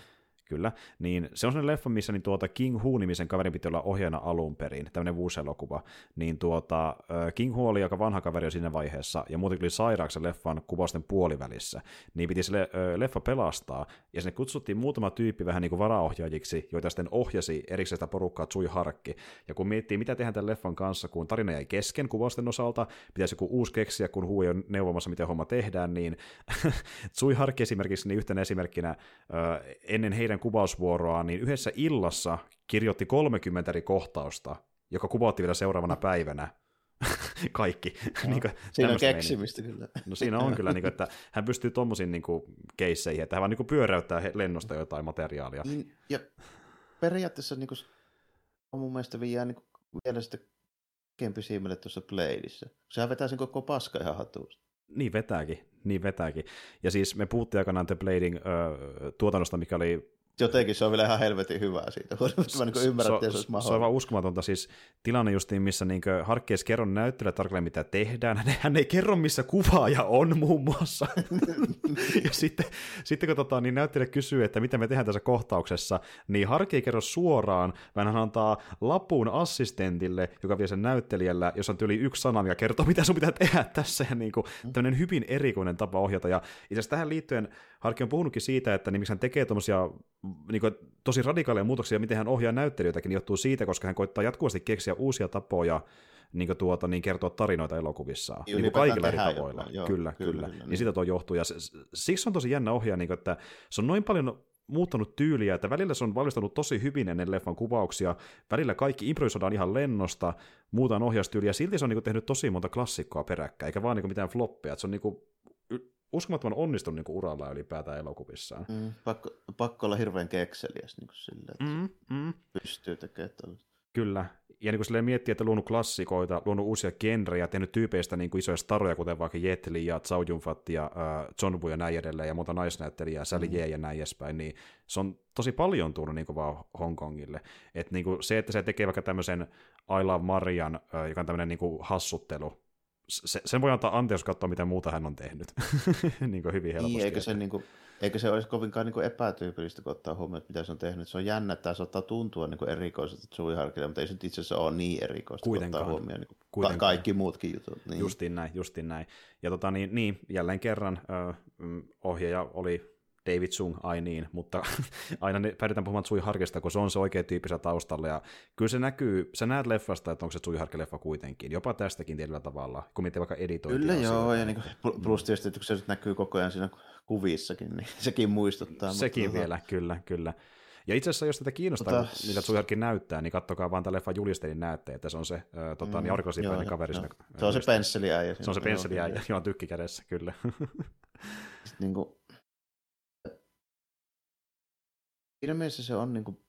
kyllä, niin se on sellainen leffa, missä niin tuota King Hu-nimisen kaverin piti olla ohjaajana alun perin, tämmöinen vuuselokuva, niin tuota, King Hu oli aika vanha kaveri jo siinä vaiheessa, ja muutenkin oli sairaaksi leffan kuvausten puolivälissä, niin piti se leffa pelastaa, ja sinne kutsuttiin muutama tyyppi vähän niin kuin varaohjaajiksi, joita sitten ohjasi erikseen sitä porukkaa Tsui Harkki, ja kun miettii, mitä tehdään tämän leffan kanssa, kun tarina jäi kesken kuvausten osalta, pitäisi joku uusi keksiä, kun Hu ole neuvomassa, miten homma tehdään, niin (laughs) Tsui Harkki esimerkiksi niin yhtenä esimerkkinä ennen heidän ennen kuvausvuoroa, niin yhdessä illassa kirjoitti 30 eri kohtausta, joka kuvattiin vielä seuraavana päivänä. (laughs) Kaikki. No, niin kuin, siinä on keksimistä kyllä. No siinä on kyllä, niin kuin, että hän pystyy tuommoisiin niin keisseihin, että hän vaan niin kuin pyöräyttää lennosta jotain materiaalia. Niin, ja periaatteessa niin kuin, on mun mielestä vielä, niin kuin, vielä sitten kempi silmälle tuossa Bladeissa. Sehän vetää sen koko paska ihan hatusta. Niin vetääkin, niin vetääkin. Ja siis me puhuttiin aikanaan The Blading äh, tuotannosta, mikä oli jotenkin se on vielä ihan helvetin hyvää siitä. Mä niin ymmärrän, että se olisi mahdollista. Se on vaan uskomatonta. Siis tilanne justiin, missä niin Harkkees kerro näyttelijä tarkalleen, mitä tehdään. Hän, hän ei kerro, missä kuvaaja on muun muassa. (laughs) ja sitten, sitten kun tota, niin näyttelijä kysyy, että mitä me tehdään tässä kohtauksessa, niin Harkki ei kerro suoraan, vaan hän antaa lapun assistentille, joka vie sen näyttelijällä, jossa on yli yksi sana, ja kertoo, mitä sun pitää tehdä tässä. Ja niin kuin, tämmöinen hyvin erikoinen tapa ohjata. Ja itse asiassa tähän liittyen Harkki on puhunutkin siitä, että niin, miksi hän tekee tuommoisia niin kuin, tosi radikaaleja muutoksia, miten hän ohjaa näyttelijöitäkin, niin johtuu siitä, koska hän koittaa jatkuvasti keksiä uusia tapoja niin kuin tuota, niin kertoa tarinoita elokuvissaan. Niin kuin kaikilla eri tavoilla. Joo, kyllä, kyllä, kyllä. kyllä. Niin sitä tuo johtuu. Ja se, siksi on tosi jännä ohjaa, niin kuin, että se on noin paljon muuttanut tyyliä, että välillä se on valmistunut tosi hyvin ennen leffan kuvauksia, välillä kaikki improvisoidaan ihan lennosta, muutaan ohjaustyyliä, silti se on niin tehnyt tosi monta klassikkoa peräkkäin, eikä vaan niin kuin, mitään floppeja, se on niin uskomattoman onnistunut niin uralla ylipäätään elokuvissaan. Mm, pakko, pakko olla hirveän kekseliäs niin kuin sille, että mm, mm. pystyy tekemään tällaista. Kyllä, ja niin kuin miettii, että luonut klassikoita, luonut uusia genrejä, tehnyt tyypeistä niin kuin isoja staroja, kuten vaikka Jet Li ja Zhao Yunfat ja uh, John Woo ja näin edelleen, ja monta naisnäyttelijää, Sally mm. ja näin edespäin, niin se on tosi paljon tullut niin kuin vaan Hongkongille. Et niin kuin se, että se tekee vaikka tämmöisen I Love Marian, uh, joka on tämmöinen niin kuin hassuttelu, se, sen voi antaa anteeksi katsoa, mitä muuta hän on tehnyt. (laughs) niin kuin hyvin helposti. Niin, eikö, se, niin kuin, eikö se olisi kovinkaan niin epätyypillistä, kun ottaa huomioon, mitä se on tehnyt. Se on jännä, että tämä saattaa tuntua niin erikoiselta Harkille, mutta ei se itse asiassa ole niin erikoista, Kuitenkaan. kun ottaa huomioon niin kuin kaikki muutkin jutut. Niin. Justiin näin, justiin näin. Ja tota, niin, niin, jälleen kerran ö, ohjaaja oli David Sung, ai niin, mutta (laughs) aina ne, päädytään puhumaan Tsui Harkista, kun se on se oikea tyyppisä taustalla, ja kyllä se näkyy, sä näet leffasta, että onko se Tsui Harke-leffa kuitenkin, jopa tästäkin tietyllä tavalla, kun miettii vaikka editointia. Kyllä joo, ja niin kuin, plus tietysti, että se näkyy koko ajan siinä kuvissakin, niin (laughs) sekin muistuttaa. Sekin mutta, vielä, kyllä, kyllä. Ja itse asiassa, jos tätä kiinnostaa, Ota... mitä Tsuharkin näyttää, niin kattokaa vaan tämän leffan julistelin näette, että se on se äh, tota, mm, niin aurinkosiltainen kaveri. Joo. Se on se pensseliäijä. Se on se pensseliäijä, joo, tykki kädessä, kyllä. (laughs) Sitten niin kuin, siinä mielessä se on niin kuin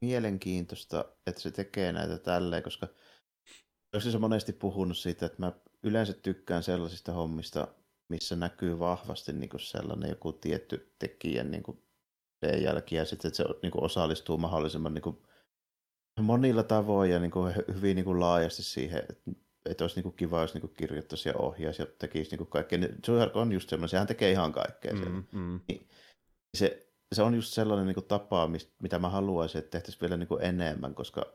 mielenkiintoista, että se tekee näitä tälleen, koska olisi se monesti puhunut siitä, että mä yleensä tykkään sellaisista hommista, missä näkyy vahvasti niin kuin sellainen joku tietty tekijän niin kuin jälki ja sitten, että se niin kuin osallistuu mahdollisimman niin kuin monilla tavoin ja niin kuin hyvin niin kuin laajasti siihen, että, että olisi niin kuin kiva, jos niin kuin kirjoittaisi ja ohjaisi ja tekisi niin kuin kaikkea. Joe on just semmoinen, sehän tekee ihan kaikkea. Mm, mm. Niin, se, se on just sellainen niin kuin tapa, mitä mä haluaisin, että tehtäisiin vielä niin kuin enemmän, koska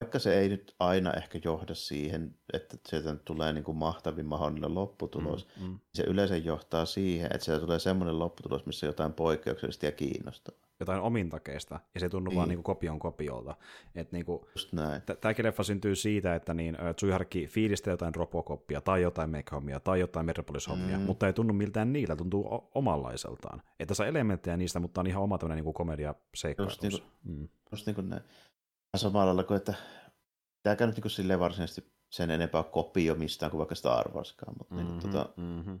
vaikka se ei nyt aina ehkä johda siihen, että sieltä tulee niin kuin mahtavin mahdollinen lopputulos, mm, mm. se yleensä johtaa siihen, että sieltä tulee semmoinen lopputulos, missä jotain poikkeuksellista ja kiinnostavaa. Jotain omintakeista, ja se tunnu niin. vaan niin kuin kopion kopiolta. Että niin kuin. Tämäkin leffa syntyy siitä, että niin, Tsuiharki fiilistää jotain Robocopia, tai jotain Mechahommia, tai jotain Metropolis-hommia, mm. mutta ei tunnu miltään niiltä, tuntuu omanlaiseltaan. Että saa elementtejä niistä, mutta on ihan oma tämmöinen niin komedia seikkailu. Just, niin kuin, mm. just niin kuin näin samalla lailla kuin, että tämäkään nyt niin silleen varsinaisesti sen enempää kopio mistään kuin vaikka Star Warskaan, mutta mm-hmm, niin, tota, mm-hmm.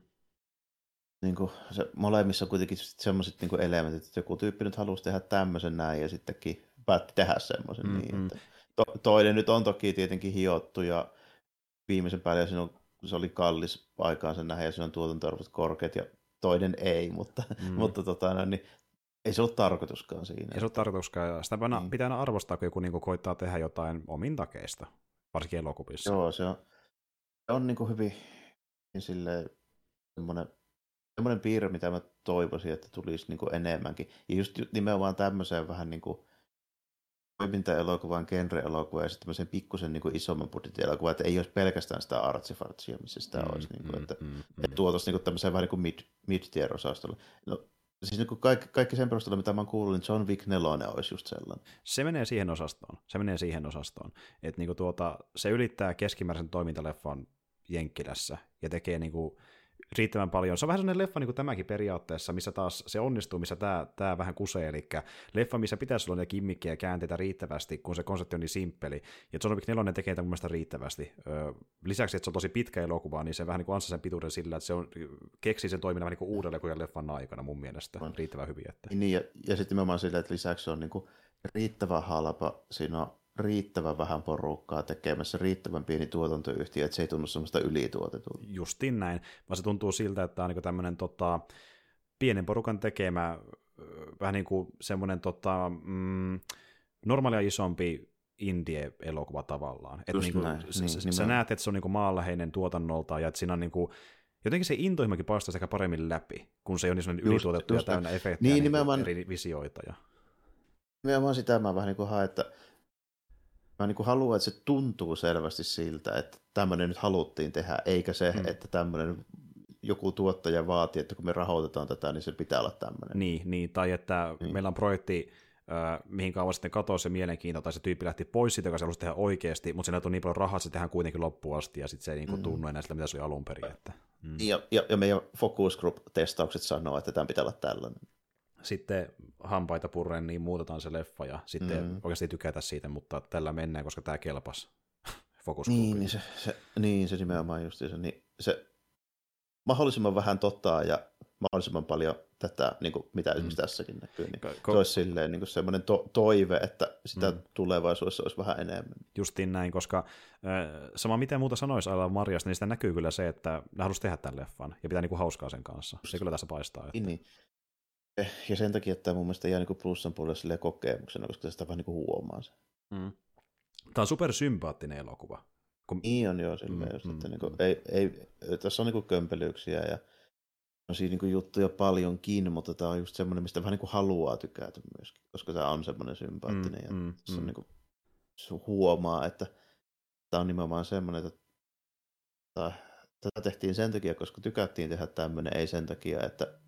niin kuin se, molemmissa on kuitenkin sellaiset niin elementit, että joku tyyppi nyt halusi tehdä tämmöisen näin ja sittenkin päätti tehdä semmoisen mm-hmm. niin. Että to, toinen nyt on toki tietenkin hiottu ja viimeisen päälle siinä on, se oli kallis aikaansa nähdä ja siinä on tuotantoarvot korkeat ja toinen ei, mutta, mm. (laughs) mutta tota, no, niin ei se ollut tarkoituskaan siinä. Ei se ollut tarkoituskaan, ja sitä niin. pitää aina arvostaa, kun joku niin koittaa tehdä jotain omin takeista, varsinkin elokuvissa. Joo, se on, se on niin kuin hyvin niin semmoinen, semmoinen piirre, mitä mä toivoisin, että tulisi niin kuin enemmänkin. Ja just nimenomaan tämmöiseen vähän niin kuin toiminta-elokuvan, genre-elokuva ja sitten tämmöisen pikkusen niin isomman budjetin elokuva, että ei olisi pelkästään sitä artsifartsia, missä sitä mm, olisi. Niin kuin, mm, että, mm, että mm. tuotaisiin niin tämmöiseen vähän niin kuin mid, mid-tier-osastolle. No, Siis niin kaikki, kaikki sen perusteella, mitä mä oon kuullut, niin John Wick 4 olisi just sellainen. Se menee siihen osastoon. Se menee siihen osastoon. Että niin tuota, se ylittää keskimääräisen toimintaleffan Jenkkilässä ja tekee niin kuin riittävän paljon. Se on vähän sellainen leffa niin kuin tämäkin periaatteessa, missä taas se onnistuu, missä tämä, tämä vähän kusee, eli leffa, missä pitäisi olla niitä kimmikkejä ja käänteitä riittävästi, kun se konsepti on niin simppeli. Ja John Wick 4 tekee tämän mun mielestä riittävästi. Lisäksi, että se on tosi pitkä elokuva, niin se vähän niin kuin ansaa sen pituuden sillä, että se on, keksii sen toiminnan vähän niin kuin uudelleen kuin leffan aikana mun mielestä. On. Riittävän hyvin. Että... Niin, ja, ja sitten nimenomaan sillä, että lisäksi se on niin kuin riittävän halpa. Siinä on riittävän vähän porukkaa tekemässä, riittävän pieni tuotantoyhtiö, että se ei tunnu semmoista ylituotetulta. Justin näin, vaan se tuntuu siltä, että on niin tämmöinen tota, pienen porukan tekemä, vähän niin kuin semmoinen tota, mm, normaalia isompi indie-elokuva tavallaan. Et niin kuin, näin. S- niin, sä näet, että se on niin maanläheinen tuotannolta ja että siinä on niin kuin, jotenkin se intohimokin paistaa sekä paremmin läpi, kun se ei ole niin semmoinen ylituotettu ja täynnä efektejä niin, niin eri visioita. Ja... Nimenomaan sitä mä vähän niin kuin haen, että mä niin kuin haluan, että se tuntuu selvästi siltä, että tämmöinen nyt haluttiin tehdä, eikä se, hmm. että tämmöinen joku tuottaja vaatii, että kun me rahoitetaan tätä, niin se pitää olla tämmöinen. Niin, niin tai että niin. meillä on projekti, äh, mihin kauan sitten katosi se mielenkiinto, tai se tyyppi lähti pois siitä, joka se halusi tehdä oikeasti, mutta siinä on niin paljon rahaa, että se tehdään kuitenkin loppuun asti, ja sitten se ei niin kuin, mm. tunnu enää sitä, mitä se oli alun perin. Että, mm. ja, ja, ja meidän focus group-testaukset sanoo, että tämä pitää olla tällainen sitten hampaita purren, niin muutetaan se leffa ja sitten mm. oikeasti tykätä siitä, mutta tällä mennään, koska tämä kelpas (laughs) fokus niin, niin, se, se, niin, se nimenomaan just se, niin se mahdollisimman vähän totta ja mahdollisimman paljon tätä, niin kuin mitä mm. esimerkiksi tässäkin näkyy, niin Ko- se olisi silleen niin kuin semmoinen to- toive, että sitä mm. tulevaisuudessa olisi vähän enemmän. Justiin näin, koska äh, sama mitä muuta sanoisi Aila Marjasta, niin sitä näkyy kyllä se, että ne haluaisi tehdä tämän leffan ja pitää niin kuin hauskaa sen kanssa. Se kyllä tässä paistaa. Että... Niin, niin. Ja sen takia että tämä mun mielestä jää niin plussan puolelle kokemuksena, koska sitä vähän niin huomaa se. Mm. Tämä on supersympaattinen elokuva. Kun... Niin on joo, silleen mm, just, että mm, niin kuin, mm. ei, ei, tässä on niin kömpelyyksiä ja on siinä niin juttuja paljonkin, mutta tämä on just semmoinen, mistä vähän niin haluaa tykätä myöskin, koska tämä on semmoinen sympaattinen mm, ja mm, on mm. niin kuin, huomaa, että tämä on nimenomaan semmoinen, että tätä tehtiin sen takia, koska tykättiin tehdä tämmöinen, ei sen takia, että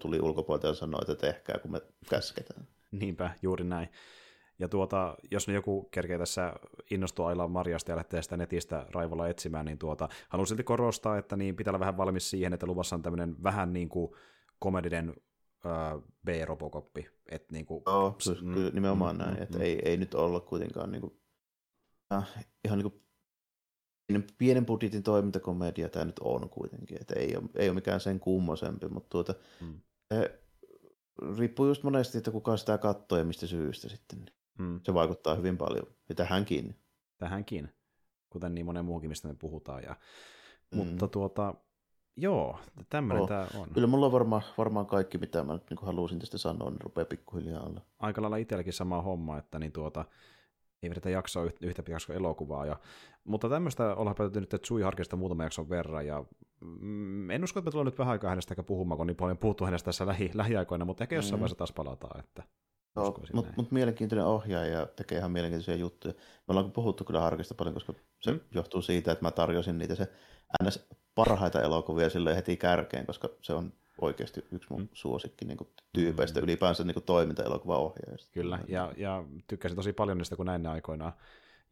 tuli ulkopuolelta ja sanoi, että tehkää, kun me käsketään. Niinpä, juuri näin. Ja tuota, jos ne joku kerkee tässä innostua aillaan marjasta ja lähtee sitä netistä raivolla etsimään, niin tuota, haluan silti korostaa, että niin pitää olla vähän valmis siihen, että luvassa on tämmöinen vähän niin kuin komedinen B-robokoppi. Että niin kuin, Joo, mm, kyllä nimenomaan mm, näin, mm, että mm. Ei, ei nyt olla kuitenkaan niin kuin, äh, ihan niin kuin pienen budjetin toimintakomedia tämä nyt on kuitenkin, että ei ole, ei ole mikään sen kummosempi, mutta tuota, mm. se, riippuu just monesti, että kuka sitä katsoo ja mistä syystä sitten. Mm. Se vaikuttaa hyvin paljon, ja tähänkin. Tähänkin, kuten niin monen muukin, mistä me puhutaan. Ja, mm. Mutta tuota, joo, tämmöinen oh. tämä on. Kyllä mulla on varmaan, varmaan kaikki, mitä mä nyt niin halusin tästä sanoa, niin rupeaa pikkuhiljaa olla. Aika lailla itselläkin sama homma, että niin tuota, ei vedetä jaksoa yhtä pitkäksi elokuvaa. Ja, mutta tämmöistä ollaan päätetty nyt Tsui Harkista muutaman jakson verran, ja mm, en usko, että me tullaan nyt vähän aikaa hänestä puhumaan, kun niin paljon puhuttu hänestä tässä lähi, lähiaikoina, mutta ehkä jossain mm. vaiheessa taas palataan. Että... Joo, mutta mut mielenkiintoinen ohjaaja ja tekee ihan mielenkiintoisia juttuja. Me ollaan puhuttu kyllä Harkista paljon, koska se mm. johtuu siitä, että mä tarjosin niitä se ns. parhaita elokuvia sille heti kärkeen, koska se on oikeasti yksi mun mm. suosikki niin kuin, tyypeistä, mm. ylipäänsä niin toiminta-elokuvaohjaajista. Kyllä, ja, ja tykkäsin tosi paljon niistä, kun näin ne aikoinaan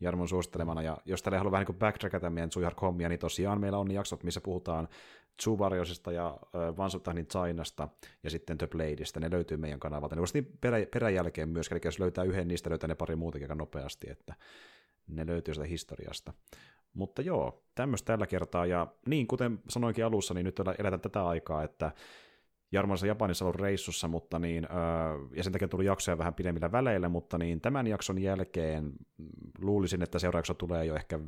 Jarmon suosittelemana. Ja jos tällä haluaa vähän niin backtrackata meidän Suihar-hommia, niin tosiaan meillä on jaksot, missä puhutaan Tsuvariosista ja Once Chinasta ja sitten The Bladeista. Ne löytyy meidän kanavalta. Ne voisi niin perä, peräjälkeen myös, eli jos löytää yhden niistä, löytää ne pari muutakin aika nopeasti, että ne löytyy sitä historiasta. Mutta joo, tämmöistä tällä kertaa, ja niin kuten sanoinkin alussa, niin nyt eletään tätä aikaa, että Jarmo Japanissa ollut reissussa, mutta niin, ja sen takia tuli jaksoja vähän pidemmillä väleillä, mutta niin tämän jakson jälkeen luulisin, että seuraavaksi tulee jo ehkä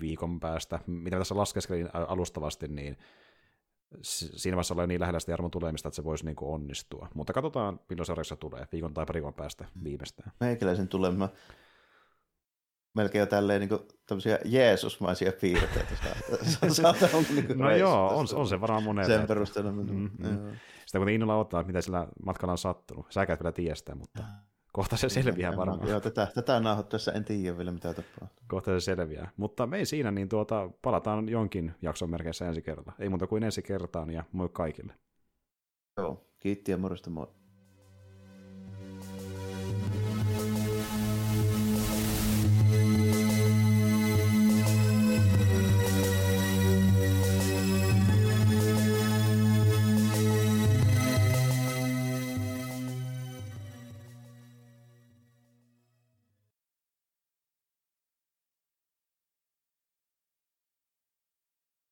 viikon päästä, mitä tässä laskeskelin alustavasti, niin siinä vaiheessa ollaan niin lähellä sitä Jarmon tulemista, että se voisi niin kuin onnistua. Mutta katsotaan, milloin seuraavaksi tulee, viikon tai pari päästä viimeistään. Meikäläisen tulemaan melkein jo tälleen niin kuin, tämmöisiä Jeesusmaisia piirteitä saada. niin no joo, on, on se varmaan monelle. Sen perusteella. Mm, mm. Sitä kun innolla ottaa, mitä sillä matkalla on sattunut. Sä käyt vielä tiestä, mutta kohta se selviää varmaan. Joo, tätä, tätä nauhoittaessa en tiedä vielä, mitä tapahtuu. Kohta se selviää. Mutta me ei siinä, niin tuota, palataan jonkin jakson merkeissä ensi kerralla. Ei muuta kuin ensi kertaan ja moi kaikille. Joo, kiitti ja morjesta moi.